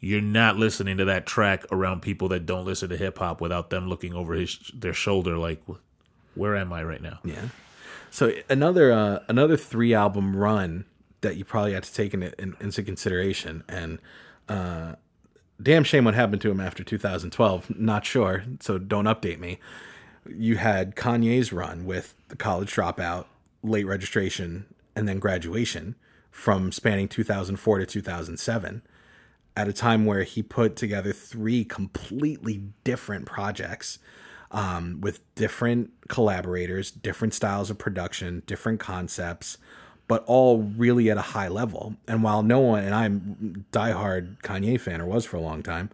[SPEAKER 1] you're not listening to that track around people that don't listen to hip hop without them looking over his their shoulder, like, "Where am I right now?"
[SPEAKER 2] Yeah. So another uh, another three album run that you probably had to take in, in, into consideration. And uh, damn shame what happened to him after 2012. Not sure, so don't update me. You had Kanye's run with the college dropout, late registration, and then graduation from spanning 2004 to 2007 at a time where he put together three completely different projects um, with different collaborators, different styles of production, different concepts, but all really at a high level. And while no one, and I'm diehard Kanye fan or was for a long time,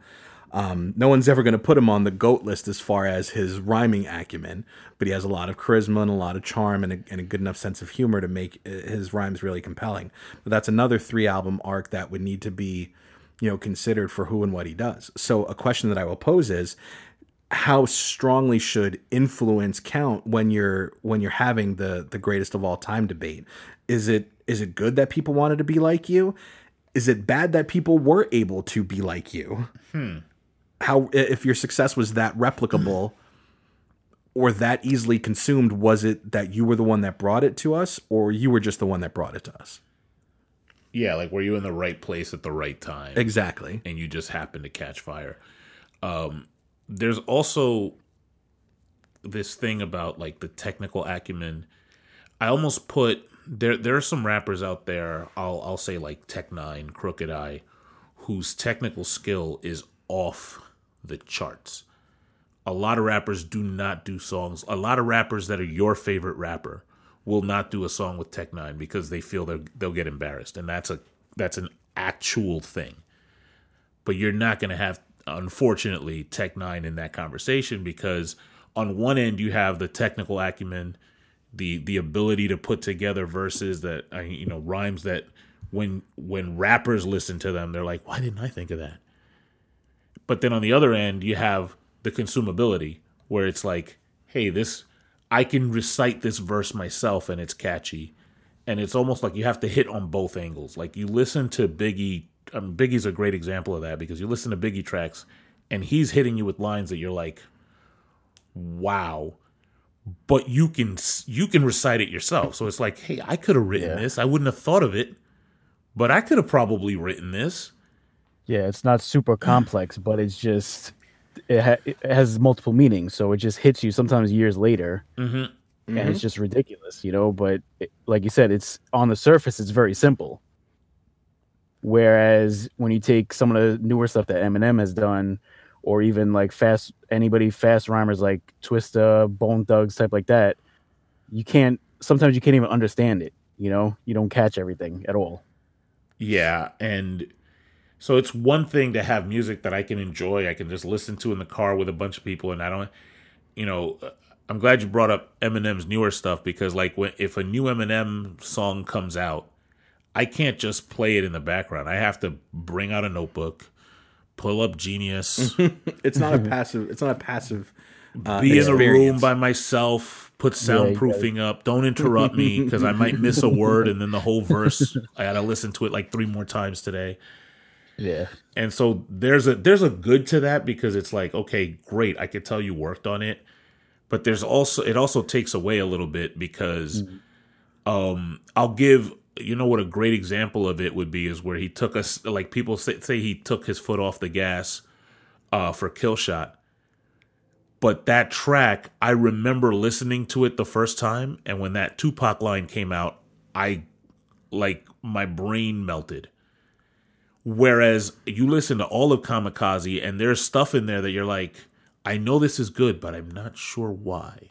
[SPEAKER 2] um, no one's ever going to put him on the GOAT list as far as his rhyming acumen, but he has a lot of charisma and a lot of charm and a, and a good enough sense of humor to make uh, his rhymes really compelling. But that's another three album arc that would need to be, you know, considered for who and what he does. So a question that I will pose is, how strongly should influence count when you're when you're having the the greatest of all time debate is it is it good that people wanted to be like you is it bad that people were able to be like you hmm. How if your success was that replicable or that easily consumed was it that you were the one that brought it to us or you were just the one that brought it to us?
[SPEAKER 1] Yeah like were you in the right place at the right time?
[SPEAKER 2] Exactly.
[SPEAKER 1] And you just happened to catch fire. Um there's also this thing about like the technical acumen. I almost put there there are some rappers out there, I'll I'll say like Tech N9ne, Crooked I whose technical skill is off the charts. A lot of rappers do not do songs. A lot of rappers that are your favorite rapper will not do a song with Tech N9ne because they feel they they'll get embarrassed, and that's a that's an actual thing. But you're not going to have unfortunately Tech N9ne in that conversation because on one end you have the technical acumen, the the ability to put together verses that you know rhymes that when when rappers listen to them they're like why didn't I think of that? But then on the other end you have the consumability where it's like hey this I can recite this verse myself and it's catchy and it's almost like you have to hit on both angles. Like you listen to Biggie um, Biggie's a great example of that because you listen to Biggie tracks and he's hitting you with lines that you're like, wow. But you can you can recite it yourself. So it's like, hey, I could have written yeah. this. I wouldn't have thought of it, but I could have probably written this.
[SPEAKER 3] Yeah, it's not super complex, but it's just it, ha- it, has multiple meanings, so it just hits you sometimes years later, mm-hmm. and mm-hmm. it's just ridiculous, you know. But it, like you said, it's on the surface, it's very simple. Whereas when you take some of the newer stuff that Eminem has done, or even like fast anybody fast rhymers like Twista, Bone Thugs, type like that, you can't. Sometimes you can't even understand it. You know, you don't catch everything at all.
[SPEAKER 1] Yeah, and so it's one thing to have music that I can enjoy. I can just listen to in the car with a bunch of people, and I don't, you know. I'm glad you brought up Eminem's newer stuff because, like, when if a new Eminem song comes out, I can't just play it in the background. I have to bring out a notebook, pull up Genius.
[SPEAKER 2] it's not a passive. It's not a passive.
[SPEAKER 1] Uh, be experience. in a room by myself. Put soundproofing yeah, up. Don't interrupt me because I might miss a word and then the whole verse. I got to listen to it like three more times today.
[SPEAKER 3] Yeah.
[SPEAKER 1] And so there's a there's a good to that because it's like okay, great. I could tell you worked on it, but there's also it also takes away a little bit because mm-hmm. um I'll give you know what a great example of it would be is where he took us like people say, say he took his foot off the gas uh, for Killshot. But that track, I remember listening to it the first time, and when that Tupac line came out, I like my brain melted. Whereas you listen to all of Kamikaze, and there's stuff in there that you're like, I know this is good, but I'm not sure why.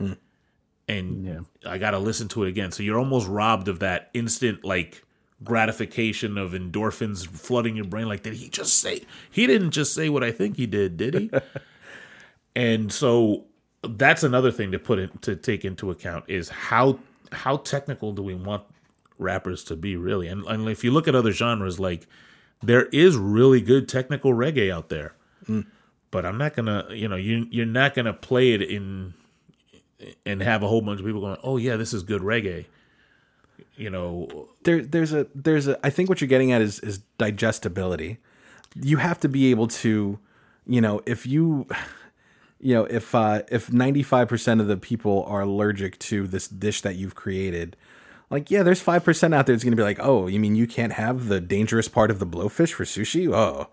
[SPEAKER 1] Mm and yeah. I got to listen to it again. So you're almost robbed of that instant like gratification of endorphins flooding your brain. Like, did he just say? He didn't just say what I think he did, did he? and so that's another thing to put in to take into account is how how technical do we want rappers to be really? And, and if you look at other genres, like there is really good technical reggae out there. Mm. But I'm not gonna, you know, you you're not gonna play it in and have a whole bunch of people going, "Oh yeah, this is good reggae." You know,
[SPEAKER 2] there there's a there's a I think what you're getting at is is digestibility. You have to be able to, you know, if you you know, if uh if 95% of the people are allergic to this dish that you've created, Like, yeah, there's 5% out there that's going to be like, oh, you mean you can't have the dangerous part of the blowfish for sushi? Oh,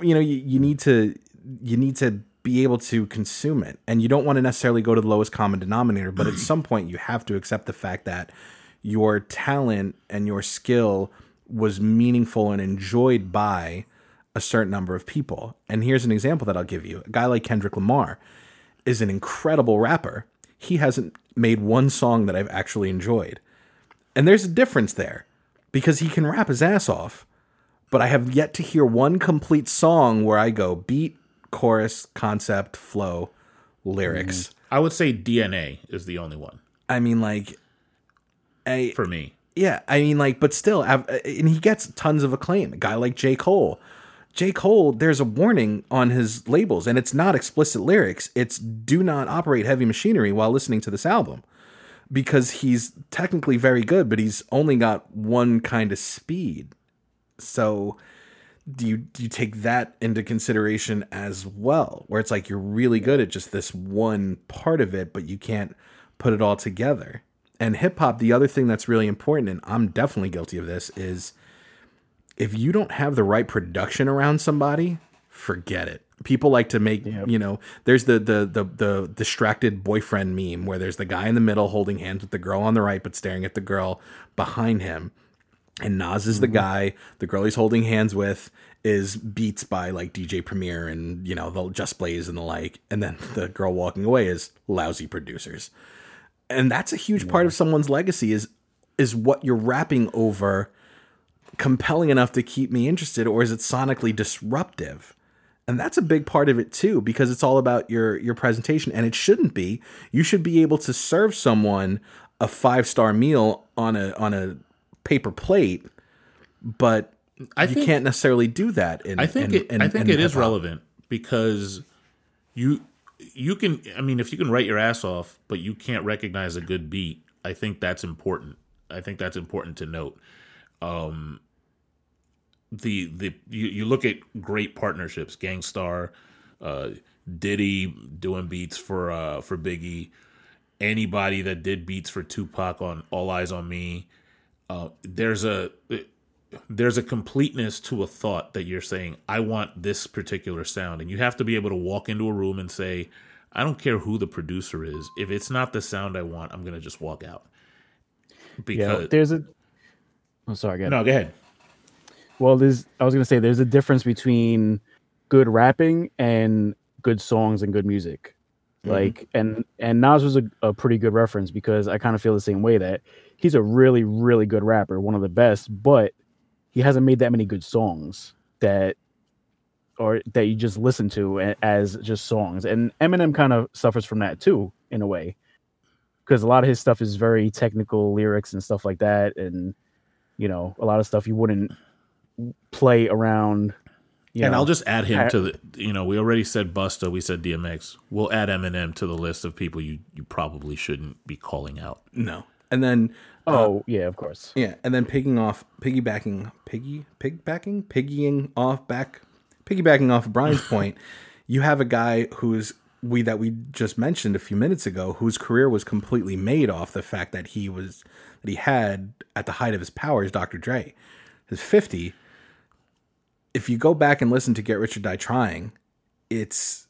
[SPEAKER 2] you know, you, you need to, you need to be able to consume it. And you don't want to necessarily go to the lowest common denominator, but at some point you have to accept the fact that your talent and your skill was meaningful and enjoyed by a certain number of people. And here's an example that I'll give you. A guy like Kendrick Lamar is an incredible rapper. He hasn't made one song that I've actually enjoyed. And there's a difference there because he can rap his ass off. But I have yet to hear one complete song where I go beat, chorus, concept, flow, lyrics. Mm-hmm.
[SPEAKER 1] I would say DNA is the only one
[SPEAKER 2] I mean, like, I,
[SPEAKER 1] for me.
[SPEAKER 2] yeah, I mean, like, but still, I've- uh, and he gets tons of acclaim. A guy like J. Cole. J. Cole, there's a warning on his labels, and it's not explicit lyrics. It's do not operate heavy machinery while listening to this album. Because he's technically very good, but he's only got one kind of speed. So do you do you take that into consideration as well? Where it's like you're really good at just this one part of it, but you can't put it all together. And hip hop, the other thing that's really important, and I'm definitely guilty of this, is if you don't have the right production around somebody, forget it. People like to make,
[SPEAKER 3] Yep.
[SPEAKER 2] you know, there's the, the the the distracted boyfriend meme where there's the guy in the middle holding hands with the girl on the right but staring at the girl behind him. And Nas is the mm-hmm. guy. The girl he's holding hands with is beats by like DJ Premier and you know the Just Blaze and the like. And then the girl walking away is lousy producers. And that's a huge part of someone's legacy is is what you're rapping over compelling enough to keep me interested or is it sonically disruptive? And that's a big part of it too because it's all about your your presentation and it shouldn't be. You should be able to serve someone a five-star meal on a on a paper plate, but
[SPEAKER 1] I
[SPEAKER 2] you
[SPEAKER 1] think-
[SPEAKER 2] can't necessarily do that in
[SPEAKER 1] I think
[SPEAKER 2] in-
[SPEAKER 1] it.
[SPEAKER 2] in-
[SPEAKER 1] I think
[SPEAKER 2] in
[SPEAKER 1] it is relevant because you you can. I mean, if you can write your ass off, but you can't recognize a good beat, I think that's important. I think that's important to note. Um, the the you, you look at great partnerships, Gang Starr, uh, Diddy doing beats for uh for Biggie, anybody that did beats for Tupac on All Eyez on Me. Uh, there's a there's a completeness to a thought that you're saying i want this particular sound and you have to be able to walk into a room and say i don't care who the producer is if it's not the sound i want i'm gonna just walk out
[SPEAKER 3] Yeah,
[SPEAKER 1] because
[SPEAKER 3] there's a. I'm sorry. Go ahead.
[SPEAKER 1] no go ahead
[SPEAKER 3] Well, there's. I was gonna say there's a difference between good rapping and good songs and good music. Mm-hmm. Like and and Nas was a, a pretty good reference because I kind of feel the same way that he's a really really good rapper, one of the best, but he hasn't made that many good songs that or that you just listen to as just songs. And Eminem kind of suffers from that too in a way. Because a lot of his stuff is very technical lyrics and stuff like that and you know, a lot of stuff you wouldn't play around you
[SPEAKER 1] and
[SPEAKER 3] know.
[SPEAKER 1] i'll just add him
[SPEAKER 3] I-
[SPEAKER 1] to the you know we already said busta we said dmx we'll add eminem to the list of people you you probably shouldn't be calling out
[SPEAKER 2] No. And then uh,
[SPEAKER 3] Oh yeah, of course.
[SPEAKER 2] Yeah, and then pigging off, piggybacking, piggy, pigbacking, piggying off back, piggybacking off of Brian's point. You have a guy who's we that we just mentioned a few minutes ago, whose career was completely made off the fact that he was that he had at the height of his powers, Dr. Dre, his fifty. If you go back and listen to Get Rich or Die Trying, it's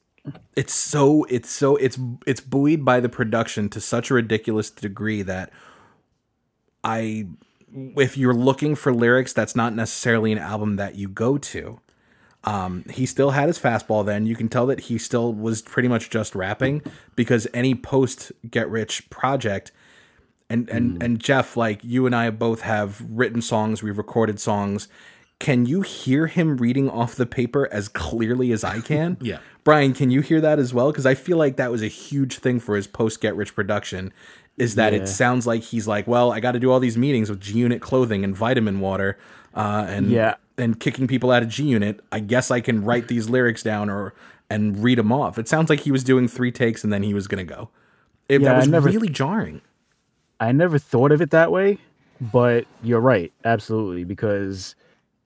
[SPEAKER 2] it's so it's so it's it's buoyed by the production to such a ridiculous degree that I if you're looking for lyrics, that's not necessarily an album that you go to. Um, he still had his fastball then. You can tell that he still was pretty much just rapping because any post Get Rich project and and and Jeff, like you and I both have written songs, we've recorded songs. Can you hear him reading off the paper as clearly as I can?
[SPEAKER 1] Yeah.
[SPEAKER 2] Brian, can you hear that as well? Because I feel like that was a huge thing for his post Get Rich production. Is that
[SPEAKER 3] Yeah.
[SPEAKER 2] it sounds like he's like, well, I got to do all these meetings with G Unit clothing and vitamin water, uh, and
[SPEAKER 3] Yeah.
[SPEAKER 2] and kicking people out of G Unit. I guess I can write these lyrics down or and read them off. It sounds like he was doing three takes and then he was gonna go. It,
[SPEAKER 3] Yeah,
[SPEAKER 2] that was
[SPEAKER 3] never-
[SPEAKER 2] really jarring.
[SPEAKER 3] I never thought of it that way, but you're right, absolutely, because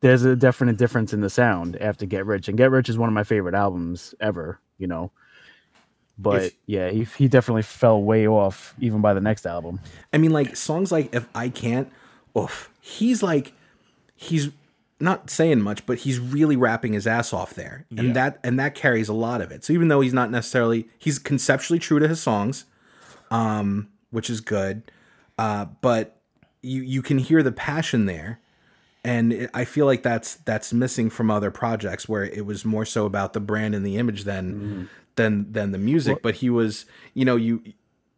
[SPEAKER 3] there's a definite difference in the sound after Get Rich, and Get Rich is one of my favorite albums ever, you know. But
[SPEAKER 2] If-
[SPEAKER 3] yeah, he, he definitely fell way off even by the next album.
[SPEAKER 2] I mean, like songs like "If I Can't," oof, he's like, he's not saying much, but he's really rapping his ass off there, and
[SPEAKER 1] Yeah.
[SPEAKER 2] that and that carries a lot of it. So even though he's not necessarily, he's conceptually true to his songs, um, which is good, uh, but you you can hear the passion there, and it, I feel like that's that's missing from other projects where it was more so about the brand and the image than than than the music. but he was, you know, you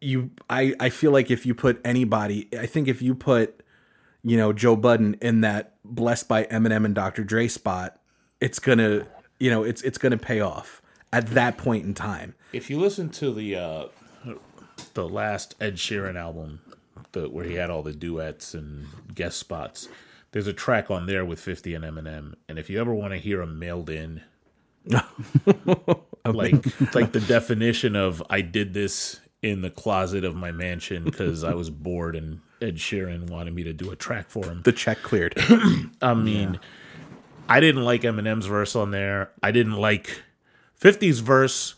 [SPEAKER 2] you I I feel like if you put anybody, I think if you put you know Joe Budden in that blessed by Eminem and Dr. Dre spot, it's gonna you know it's it's gonna pay off at that point in time.
[SPEAKER 1] If you listen to the uh, the last Ed Sheeran album, the where he had all the duets and guest spots, there's a track on there with 50 and Eminem, and if you ever want to hear him mailed in, like like the definition of I did this in the closet of my mansion because I was bored and Ed Sheeran wanted me to do a track for him.
[SPEAKER 2] The check cleared.
[SPEAKER 1] I mean, I didn't like Eminem's verse on there. I didn't like 50's verse.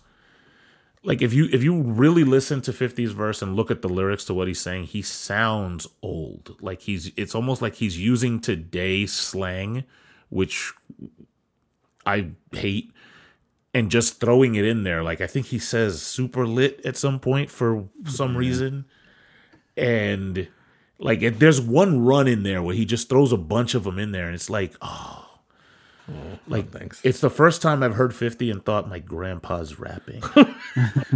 [SPEAKER 1] Like if you if you really listen to 50's verse and look at the lyrics to what he's saying, he sounds old. Like he's it's almost like he's using today slang, which I hate, and just throwing it in there. Like I think he says super lit at some point for some reason. And like there's one run in there where he just throws a bunch of them in there, and it's like, oh, like oh,
[SPEAKER 2] thanks.
[SPEAKER 1] it's the first time I've heard 50 and thought my grandpa's rapping.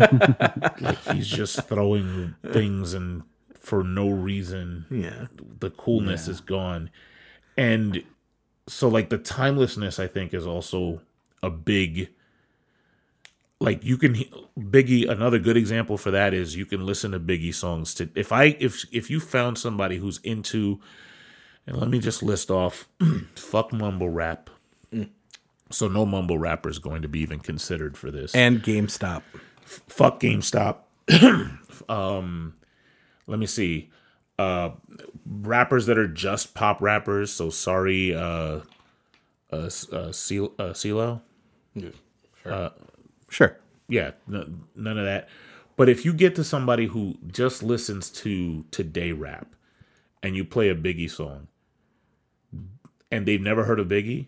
[SPEAKER 1] like he's just throwing things and for no reason.
[SPEAKER 2] Yeah.
[SPEAKER 1] The coolness is gone. And so like the timelessness I think is also a big like you can Biggie another good example for that is you can listen to Biggie songs to if I if if you found somebody who's into and let me just list off fuck mumble rap. So no mumble rapper is going to be even considered for this.
[SPEAKER 2] And GameStop.
[SPEAKER 1] fuck GameStop. um, let me see. Uh, rappers that are just pop rappers. So sorry, uh, uh, uh, Cel- uh CeeLo.
[SPEAKER 2] Sure.
[SPEAKER 1] Yeah, n- none of that. But if you get to somebody who just listens to today rap, and you play a Biggie song, and they've never heard of Biggie,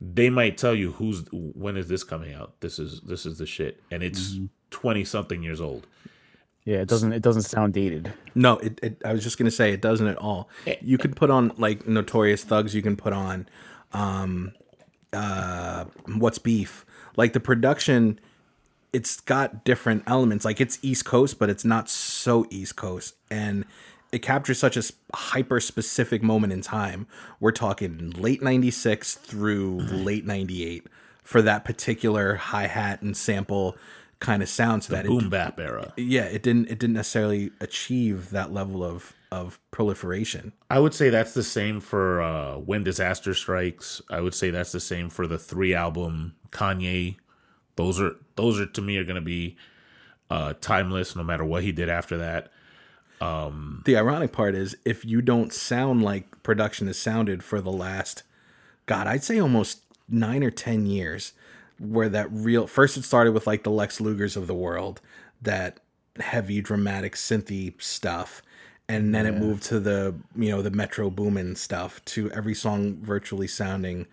[SPEAKER 1] they might tell you who's when is this coming out? This is this is the shit, and it's twenty something years old.
[SPEAKER 3] Yeah, it doesn't it doesn't sound dated.
[SPEAKER 2] No, it, it I was just gonna say it doesn't at all. You could put on like Notorious Thugs. You can put on, um, uh, What's Beef. Like the production, it's got different elements. Like it's East Coast, but it's not so East Coast, and it captures such a hyper specific moment in time. We're talking late '96 through late '98 for that particular hi hat and sample kind of sound. So that it
[SPEAKER 1] Boom bap era.
[SPEAKER 2] yeah, it didn't it didn't necessarily achieve that level of of proliferation.
[SPEAKER 1] I would say that's the same for uh, When Disaster Strikes. I would say that's the same for the three album Kanye. Those are those are to me are going to be uh, timeless no matter what he did after that.
[SPEAKER 2] The ironic part is if you don't sound like production has sounded for the last god, I'd say almost 9 or 10 years where that real first it started with like the Lex Lugers of the world, that heavy dramatic synthy stuff. And then it moved to the you know the Metro Boomin stuff to every song virtually sounding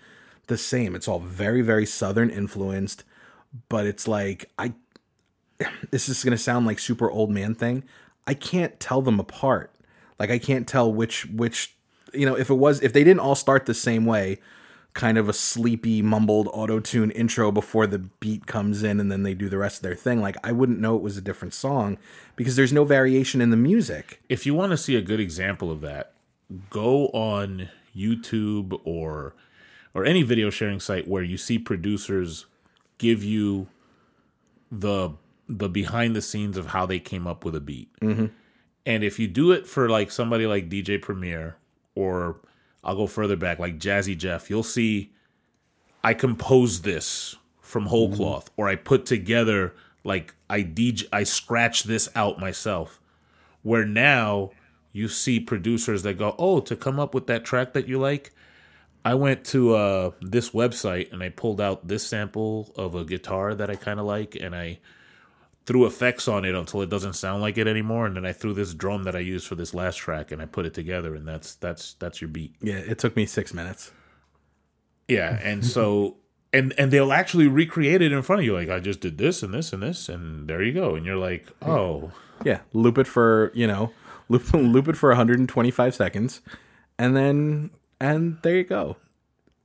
[SPEAKER 2] the same. It's all very very southern influenced, but it's like I this is gonna sound like super old man thing. I can't tell them apart. Like I can't tell which which you know if it was if they didn't all start the same way, kind of a sleepy mumbled auto tune intro before the beat comes in and then they do the rest of their thing. Like I wouldn't know it was a different song because there's no variation in the music.
[SPEAKER 1] If you want to see a good example of that, go on YouTube or or any video sharing site where you see producers give you the the behind the scenes of how they came up with a beat. And if you do it for like somebody like DJ Premier or I'll go further back like Jazzy Jeff, you'll see I composed this from whole cloth or I put together like I DJ I scratch this out myself. Where now you see producers that go, "Oh, to come up with that track that you like, I went to uh, this website and I pulled out this sample of a guitar that I kind of like, and I threw effects on it until it doesn't sound like it anymore, and then I threw this drum that I used for this last track, and I put it together, and that's that's that's your beat.
[SPEAKER 2] Yeah, it took me six minutes.
[SPEAKER 1] Yeah, and so and and they'll actually recreate it in front of you. Like I just did this and this and this, and there you go. And you're like, oh,
[SPEAKER 2] Yeah, loop it for you know, loop loop it for 125 seconds, and then and there you go.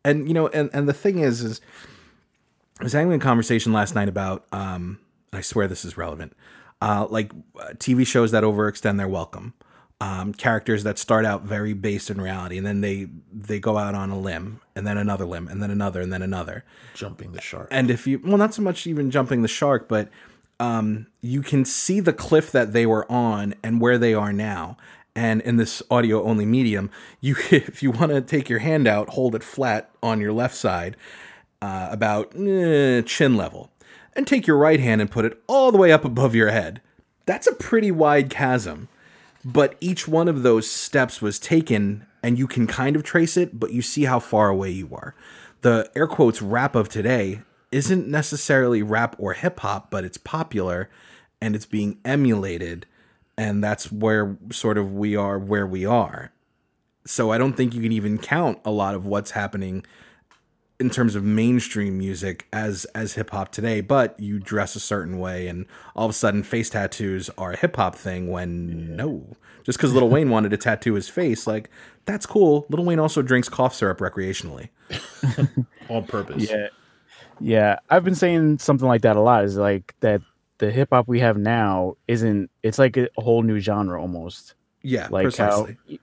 [SPEAKER 2] And you know, and and the thing is, is I was having a conversation last night about. um I swear this is relevant. Uh, like uh, TV shows that overextend their welcome. Um, characters that start out very based in reality, and then they they go out on a limb, and then another limb, and then another, and then another.
[SPEAKER 1] jumping the shark.
[SPEAKER 2] And if you, well, not so much even jumping the shark, but um, you can see the cliff that they were on and where they are now. And in this audio only medium, you if you want to take your hand out, hold it flat on your left side, uh, about eh, chin level, and take your right hand and put it all the way up above your head. That's a pretty wide chasm but each one of those steps was taken and you can kind of trace it but you see how far away you are the air quotes rap of today isn't necessarily rap or hip hop but it's popular and it's being emulated and that's where sort of we are where we are so i don't think you can even count a lot of what's happening in terms of mainstream music as as hip hop today, but you dress a certain way, and all of a sudden, face tattoos are a hip hop thing. When no, just because Lil Wayne wanted to tattoo his face, like that's cool. Lil Wayne also drinks cough syrup recreationally.
[SPEAKER 1] on purpose.
[SPEAKER 3] Yeah, yeah. I've been saying something like that a lot. Is like that the hip hop we have now isn't. It's like a whole new genre almost.
[SPEAKER 2] Yeah,
[SPEAKER 3] Like
[SPEAKER 2] precisely.
[SPEAKER 3] how,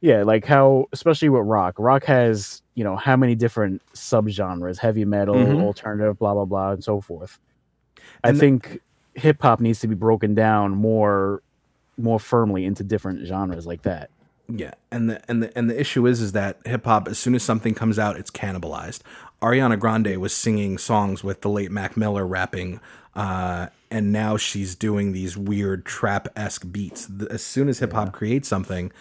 [SPEAKER 3] yeah, like how, especially with rock. Rock has you know how many different subgenres: heavy metal,
[SPEAKER 2] Mhm.
[SPEAKER 3] alternative, blah blah blah, and so forth. I
[SPEAKER 2] And the-
[SPEAKER 3] think hip hop needs to be broken down more, more firmly into different genres like that.
[SPEAKER 2] Yeah, and the and the and the issue is is that hip hop, as soon as something comes out, it's cannibalized. Ariana Grande was singing songs with the late Mac Miller rapping, uh, and now she's doing these weird trap esque beats. As soon as hip hop creates something,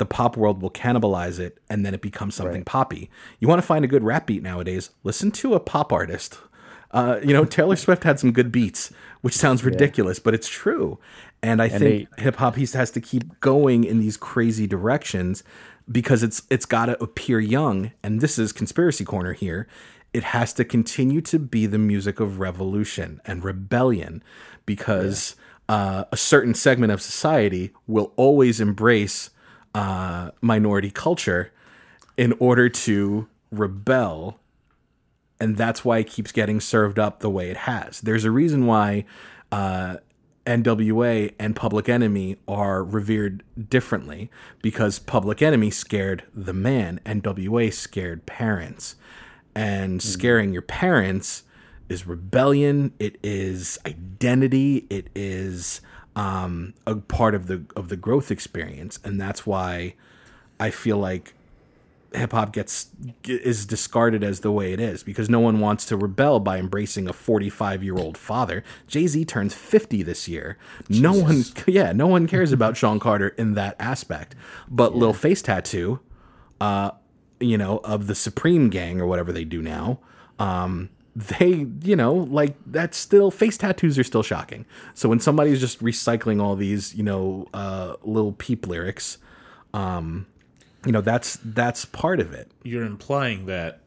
[SPEAKER 2] the pop world will cannibalize it, and then it becomes something
[SPEAKER 3] Right.
[SPEAKER 2] poppy. You want to find a good rap beat nowadays? Listen to a pop artist. Uh, you know, Taylor Swift had some good beats, which sounds ridiculous, but it's true. And I think hip hop has to keep going in these crazy directions because it's it's got to appear young. And this is conspiracy corner here. It has to continue to be the music of revolution and rebellion because uh, a certain segment of society will always embrace uh, minority culture in order to rebel and that's why it keeps getting served up the way it has. There's a reason why uh, NWA and Public Enemy are revered differently because Public Enemy scared the man, NWA scared parents, and scaring your parents is rebellion. It is identity. It is um, a part of the of the growth experience, and that's why I feel like hip hop gets is discarded as the way it is because no one wants to rebel by embracing a 45 year old father. Jay Z turns 50 this year. No one, yeah, no one cares about Sean Carter in that aspect. But Lil Face Tattoo, uh, you know, of the Supreme Gang or whatever they do now, um, they, you know, like that's still face tattoos are still shocking. So when somebody's just recycling all these, you know, uh, Lil Peep lyrics, um, you know, that's that's part of it.
[SPEAKER 1] You're implying that,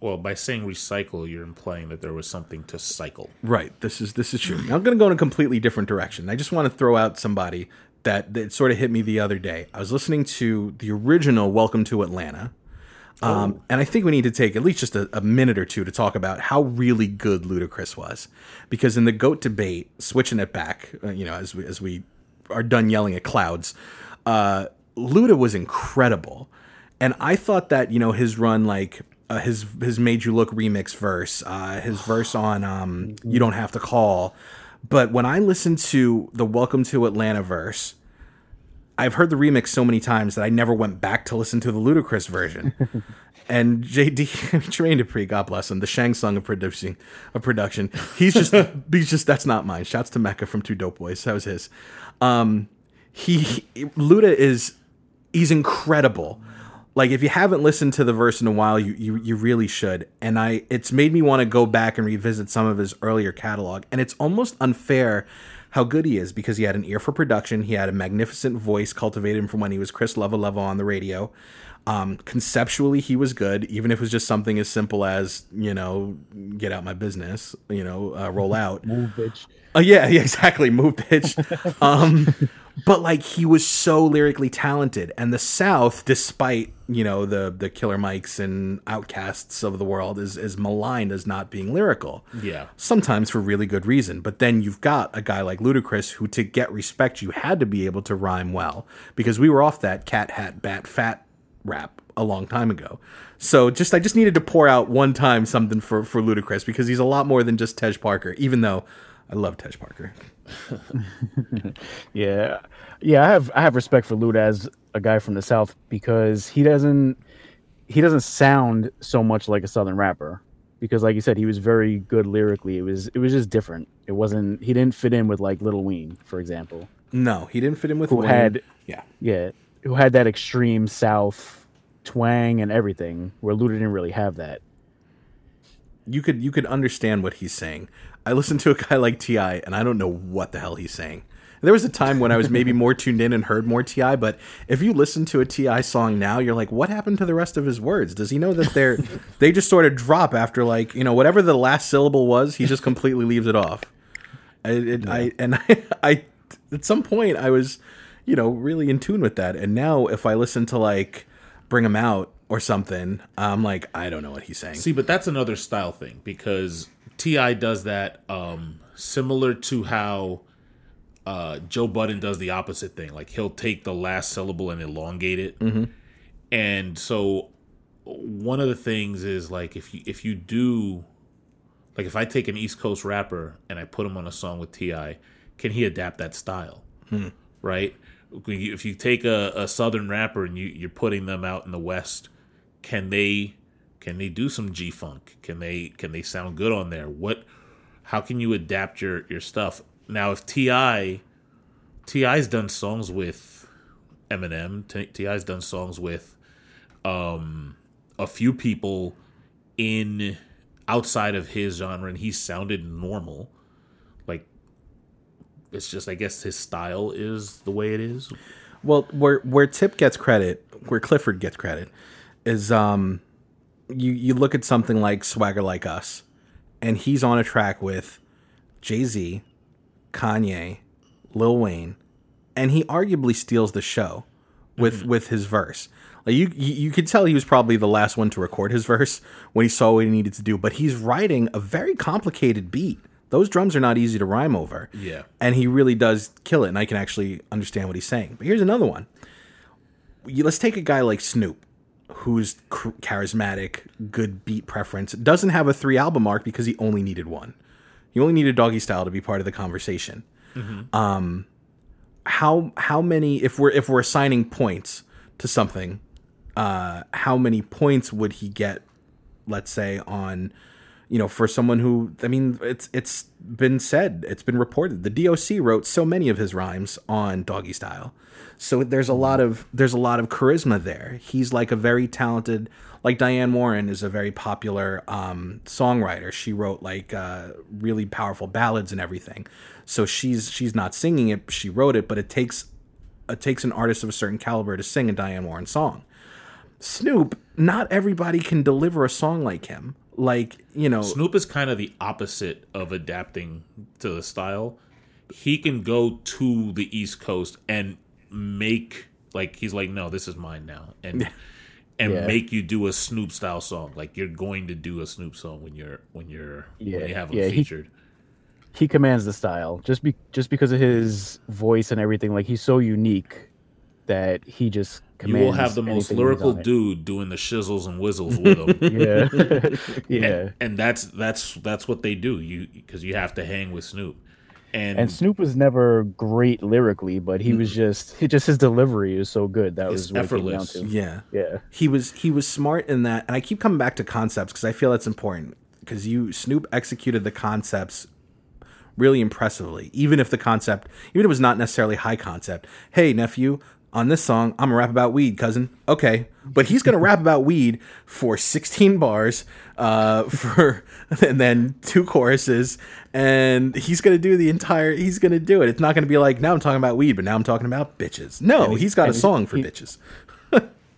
[SPEAKER 1] well, by saying recycle, you're implying that there was something to cycle.
[SPEAKER 2] Right. This is this is true. Now, I'm going to go in a completely different direction. I just want to throw out somebody that that sort of hit me the other day. I was listening to the original Welcome to Atlanta. Um, and I think we need to take at least just a, a minute or two to talk about how really good Ludacris was, because in the goat debate, switching it back, uh, you know, as we as we are done yelling at clouds, uh, Luda was incredible, and I thought that you know his run like uh, his his made you look remix verse, uh, his verse on um, you don't have to call, but when I listened to the Welcome to Atlanta verse. I've heard the remix so many times that I never went back to listen to the Ludacris version. and JD Jermaine Dupri, God bless him, the Shang Tsung of producing of production. He's just he's just that's not mine. Shouts to Mecca from Two Dope Boys. That was his. Um, he, he Luda is he's incredible. Like if you haven't listened to the verse in a while, you you, you really should. And I it's made me want to go back and revisit some of his earlier catalog. And it's almost unfair how good he is because he had an ear for production. He had a magnificent voice cultivated from when he was Chris Lova Lova on the radio. Um, conceptually, he was good, even if it was just something as simple as you know, get out my business, you know, uh, roll out.
[SPEAKER 3] Move, bitch.
[SPEAKER 2] Uh, yeah, yeah, exactly. Move, bitch. um, but like he was so lyrically talented, and the South, despite you know the the Killer Mikes and OutKasts of the world, is is maligned as not being lyrical.
[SPEAKER 1] Yeah.
[SPEAKER 2] sometimes for really good reason. But then you've got a guy like Ludacris, who to get respect, you had to be able to rhyme well because we were off that cat hat bat fat rap a long time ago. So just I just needed to pour out one time something for for Ludacris because he's a lot more than just Tej Parker. Even though I love Tej Parker.
[SPEAKER 3] Yeah, yeah. I have I have respect for Luda as a guy from the South because he doesn't he doesn't sound so much like a Southern rapper. Because, like you said, he was very good lyrically. It was it was just different. It wasn't he didn't fit in with like Lil Wayne, for example,
[SPEAKER 2] No, he didn't fit in with
[SPEAKER 3] who
[SPEAKER 2] Wayne.
[SPEAKER 3] had
[SPEAKER 2] yeah.
[SPEAKER 3] yeah who had that extreme South twang and everything, where Luda didn't really have that.
[SPEAKER 2] you could you could understand what he's saying. I listened to a guy like T.I., and I don't know what the hell he's saying. There was a time when I was maybe more tuned in and heard more T.I., but if you listen to a T.I. song now, you're like, what happened to the rest of his words? Does he know that they're they just sort of drop after like you know whatever the last syllable was? He just completely leaves it off. I, it, I and I, I at some point I was you know really in tune with that, and now if I listen to like Bring Him Out or something, I'm like I don't know what he's saying.
[SPEAKER 1] See, but that's another style thing because T.I. does that um, similar to how uh, Joe Budden does the opposite thing. Like he'll take the last syllable and elongate it, and so one of the things is like if you if you do like if I take an East Coast rapper and I put him on a song with T.I., can he adapt that style? Right. If you take a, a Southern rapper and you, you're putting them out in the West, can they can they do some G funk? Can they can they sound good on there? What how can you adapt your your stuff? Now if T.I. T.I.'s done songs with Eminem, T.I.'s done songs with um a few people in outside of his genre and he sounded normal. Like it's just I guess his style is the way it is.
[SPEAKER 2] Well, where where Tip gets credit, where Clifford gets credit, is um, you you look at something like Swagger Like Us, and he's on a track with Jay Z, Kanye, Lil Wayne, and he arguably steals the show with mm-hmm. with his verse. Like you, you you could tell he was probably the last one to record his verse when he saw what he needed to do. But he's writing a very complicated beat. Those drums are not easy to rhyme over
[SPEAKER 1] Yeah.
[SPEAKER 2] and he really does kill it and i can actually understand what he's saying but here's another one let's take a guy like snoop who's cr- charismatic good beat preference doesn't have a three album arc because he only needed one. He only needed doggy style to be part of the conversation. Um how how many if we're if we're assigning points to something uh how many points would he get let's say on you know for someone who i mean it's it's been said it's been reported the D.O.C. wrote so many of his rhymes on doggy style so there's a lot of there's a lot of charisma there he's like a very talented like diane warren is a very popular um, songwriter she wrote like uh, really powerful ballads and everything so she's she's not singing it she wrote it but it takes it takes an artist of a certain caliber to sing a diane warren song Snoop, not everybody can deliver a song like him. Like, you know,
[SPEAKER 1] Snoop is kind of the opposite of adapting to the style. He can go to the East Coast and make like he's like, no, this is mine now, and and
[SPEAKER 3] Yeah.
[SPEAKER 1] make you do a Snoop style song. Like you're going to do a Snoop song when you're when you're
[SPEAKER 3] Yeah,
[SPEAKER 1] when you have him
[SPEAKER 3] yeah, he-
[SPEAKER 1] featured.
[SPEAKER 3] he commands the style just be just because of his voice and everything. Like he's so unique that he just commands.
[SPEAKER 1] You will have the most lyrical dude doing the shizzles and whizzles with him.
[SPEAKER 3] Yeah, yeah.
[SPEAKER 1] and, and that's that's that's what they do. You because you have to hang with Snoop, and,
[SPEAKER 3] And Snoop was never great lyrically, but he was just he just his delivery is so good. That
[SPEAKER 1] It's
[SPEAKER 3] was what it came down
[SPEAKER 1] effortless.
[SPEAKER 3] to.
[SPEAKER 2] yeah.
[SPEAKER 3] Yeah.
[SPEAKER 2] He was he was smart in that and I keep coming back to concepts because I feel that's important because you Snoop executed the concepts really impressively even if the concept even if it was not necessarily high concept. Hey nephew, on this song, I'm gonna rap about weed, cousin. Okay, but he's gonna rap about weed for 16 bars, uh, for and then two choruses, and he's gonna do the entire. He's gonna do it. It's not gonna be like now I'm talking about weed, but now I'm talking about bitches. No, he's got a song for
[SPEAKER 3] he-
[SPEAKER 2] bitches,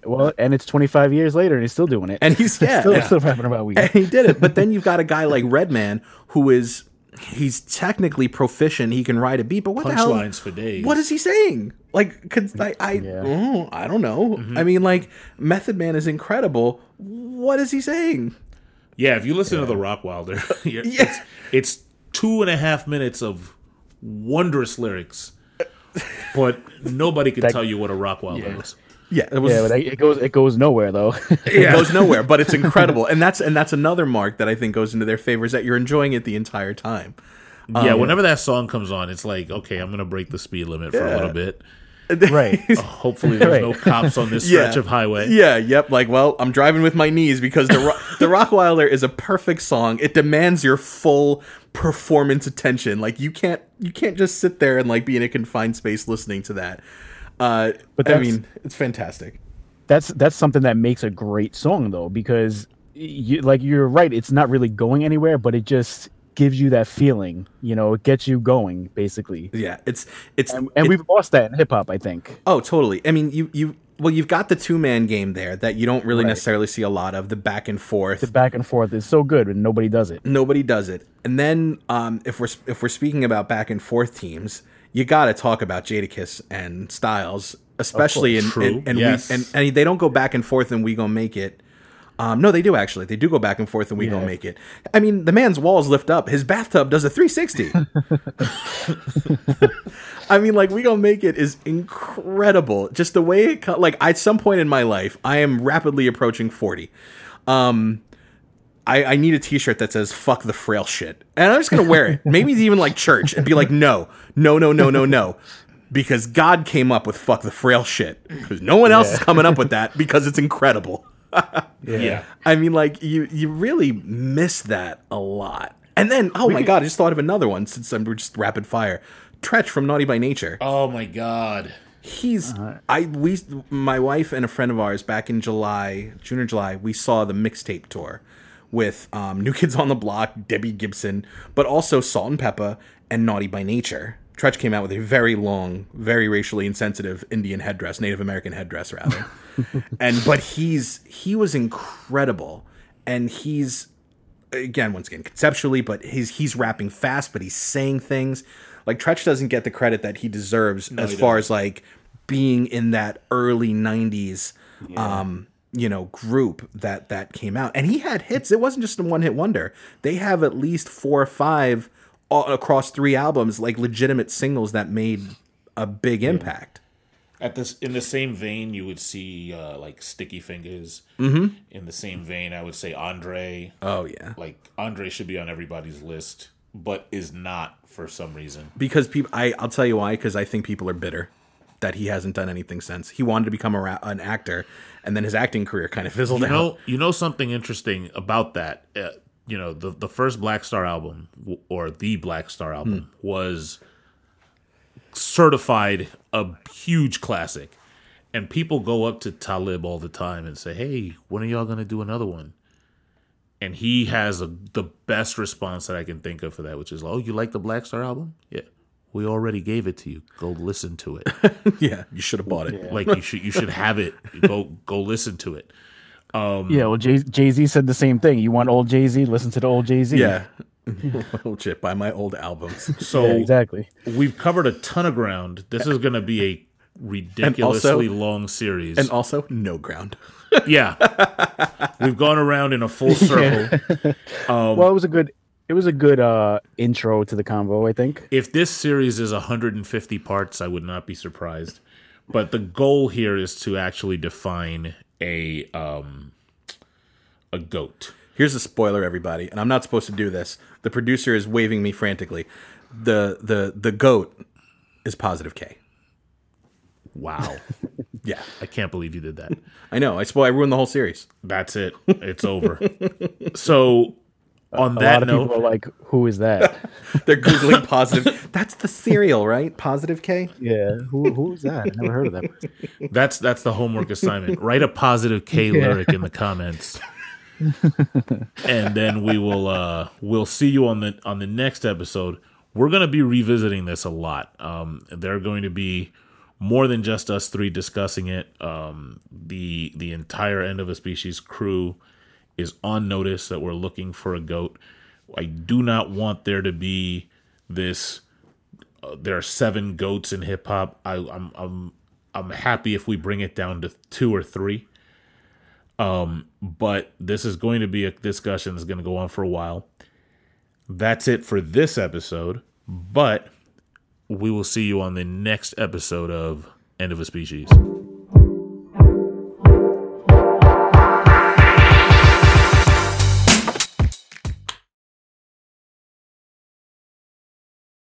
[SPEAKER 3] Well, and it's 25 years later, and he's still doing it.
[SPEAKER 2] and he's yeah,
[SPEAKER 3] still,
[SPEAKER 2] yeah.
[SPEAKER 3] still rapping about weed.
[SPEAKER 2] and he did it. But then you've got a guy like Redman who is he's technically proficient. He can ride a beat, but what the hell?
[SPEAKER 1] Punchlines for days.
[SPEAKER 2] What is he saying? Like, could I? I,
[SPEAKER 3] Yeah.
[SPEAKER 2] oh, I don't know. Mm-hmm. I mean, like, Method Man is incredible. What is he saying?
[SPEAKER 1] Yeah, if you listen to the Rock Wilder, yeah,
[SPEAKER 2] Yeah.
[SPEAKER 1] it's, it's two and a half minutes of wondrous lyrics, but nobody can tell you what a Rock Wilder
[SPEAKER 3] Yeah.
[SPEAKER 1] is.
[SPEAKER 2] Yeah, it was.
[SPEAKER 3] Yeah, but it goes it goes nowhere though.
[SPEAKER 2] it goes nowhere, but it's incredible, and that's and that's another mark that I think goes into their favor is that you're enjoying it the entire time.
[SPEAKER 1] yeah, um, whenever that song comes on, it's like, okay, I'm gonna break the speed limit for a little bit.
[SPEAKER 3] right.
[SPEAKER 1] Oh, hopefully, there's
[SPEAKER 3] Right.
[SPEAKER 1] no cops on this stretch of highway.
[SPEAKER 2] Yeah, yep. Like, well, I'm driving with my knees because the Ro- the Rockwilder is a perfect song. It demands your full performance attention. Like, you can't you can't just sit there and like be in a confined space listening to that. Uh,
[SPEAKER 3] But
[SPEAKER 2] I mean, it's fantastic.
[SPEAKER 3] that's that's something that makes a great song though because you, like you're right it's not really going anywhere but it just gives you that feeling you know it gets you going basically
[SPEAKER 2] Yeah, it's it's
[SPEAKER 3] and, and
[SPEAKER 2] it-
[SPEAKER 3] we've lost that in hip-hop i think
[SPEAKER 2] oh totally. I mean, you you well, you've got the two man game there that you don't really
[SPEAKER 3] Right.
[SPEAKER 2] necessarily see a lot of the back and forth.
[SPEAKER 3] the back and forth is so good and nobody does it
[SPEAKER 2] nobody does it. And then um, if we're if we're speaking about back and forth teams, you got to talk about Jadakiss and Styles, especially in
[SPEAKER 1] True.
[SPEAKER 2] and and,
[SPEAKER 1] Yes.
[SPEAKER 2] we, and and they don't go back and forth and we gonna make it. Um, no, they do actually. They do go back and forth and we
[SPEAKER 3] Yeah.
[SPEAKER 2] gonna make it. I mean, the man's walls lift up. His bathtub does a 360. I mean, like we gonna make it is incredible. Just the way it co- like at some point in my life, I am rapidly approaching 40. Um, I, I need a T-shirt that says "fuck the frail shit," and I'm just gonna wear it. Maybe even like church and be like, "No, no, no, no, no, no," because God came up with "fuck the frail shit." Because no one else is coming up with that because it's incredible.
[SPEAKER 1] Yeah.
[SPEAKER 2] I mean, like you you really miss that a lot. And then, oh my god, I just thought of another one since I'm we're just rapid fire. Treach from Naughty by Nature.
[SPEAKER 1] Oh my god.
[SPEAKER 2] He's uh-huh. I we my wife and a friend of ours back in July, June or July, we saw the mixtape tour with um, New Kids on the Block, Debbie Gibson, but also Salt-N-Pepa and Naughty by Nature. Treach came out with a very long, very racially insensitive Indian headdress, Native American headdress rather. and but he's he was incredible and he's again once again conceptually but he's he's rapping fast but he's saying things like Treach doesn't get the credit that he deserves as
[SPEAKER 1] he
[SPEAKER 2] far as like being in that early 90s um you know group that that came out and he had hits it wasn't just a one hit wonder they have at least four or five all, across three albums like legitimate singles that made a big impact
[SPEAKER 1] At this, in the same vein, you would see uh, like Sticky Fingaz. Mm-hmm. In the same vein, I would say Andre.
[SPEAKER 2] oh yeah
[SPEAKER 1] Like Andre should be on everybody's list, but is not for some reason.
[SPEAKER 2] because people I I'll tell you why because I think people are bitter that he hasn't done anything since he wanted to become a ra- an actor and then his acting career kind of fizzled
[SPEAKER 1] You
[SPEAKER 2] out.
[SPEAKER 1] know, you know something interesting about that. Uh, you know, the the first Black Star album or the Black Star album was certified a huge classic, and people go up to Talib all the time and say, "Hey, when are y'all gonna do another one?" And he has a, the best response that I can think of for that, which is, "Oh, you like the Black Star album? Yeah, we already gave it to you. Go listen to it.
[SPEAKER 2] yeah, you should have bought it.
[SPEAKER 1] like you should you should have it. Go go listen to it."
[SPEAKER 3] Um, yeah well jay z said the same thing you want old jay-z listen to the old jay-z
[SPEAKER 2] Yeah. oh shit! Buy my old albums.
[SPEAKER 1] So
[SPEAKER 3] Yeah, exactly
[SPEAKER 1] we've covered a ton of ground. This is going to be a ridiculously long series.
[SPEAKER 2] and also, no ground.
[SPEAKER 1] yeah, we've gone around in a full circle.
[SPEAKER 3] Um, well it was a good it was a good uh intro to the convo i think
[SPEAKER 1] If this series is 150 parts, I would not be surprised. But the goal here is to actually define a um a goat.
[SPEAKER 2] Here's a spoiler, everybody, and I'm not supposed to do this. The producer is waving me frantically. The the the goat is positive K.
[SPEAKER 1] Wow,
[SPEAKER 2] Yeah,
[SPEAKER 1] I can't believe you did that.
[SPEAKER 2] I know. I spoil. I ruined the whole series.
[SPEAKER 1] That's it. It's over. so on
[SPEAKER 3] A
[SPEAKER 1] that
[SPEAKER 3] lot of
[SPEAKER 1] note,
[SPEAKER 3] people are like, "Who is that?"
[SPEAKER 2] They're googling positive. That's the cereal, right? Positive K.
[SPEAKER 3] yeah, who who is that? I never heard of that. person.
[SPEAKER 1] that's that's the homework assignment. Write a positive K
[SPEAKER 3] Yeah.
[SPEAKER 1] lyric in the comments. and then we will uh we'll see you on the on the next episode. We're going to be revisiting this a lot. Um there are going to be more than just us three discussing it. Um the the entire end of a species crew is on notice that we're looking for a goat. I do not want there to be this uh, there are seven goats in hip hop. I'm I'm I'm happy if we bring it down to two or three. Um, but this is going to be a discussion that's going to go on for a while. That's it for this episode, but we will see you on the next episode of End of a Species.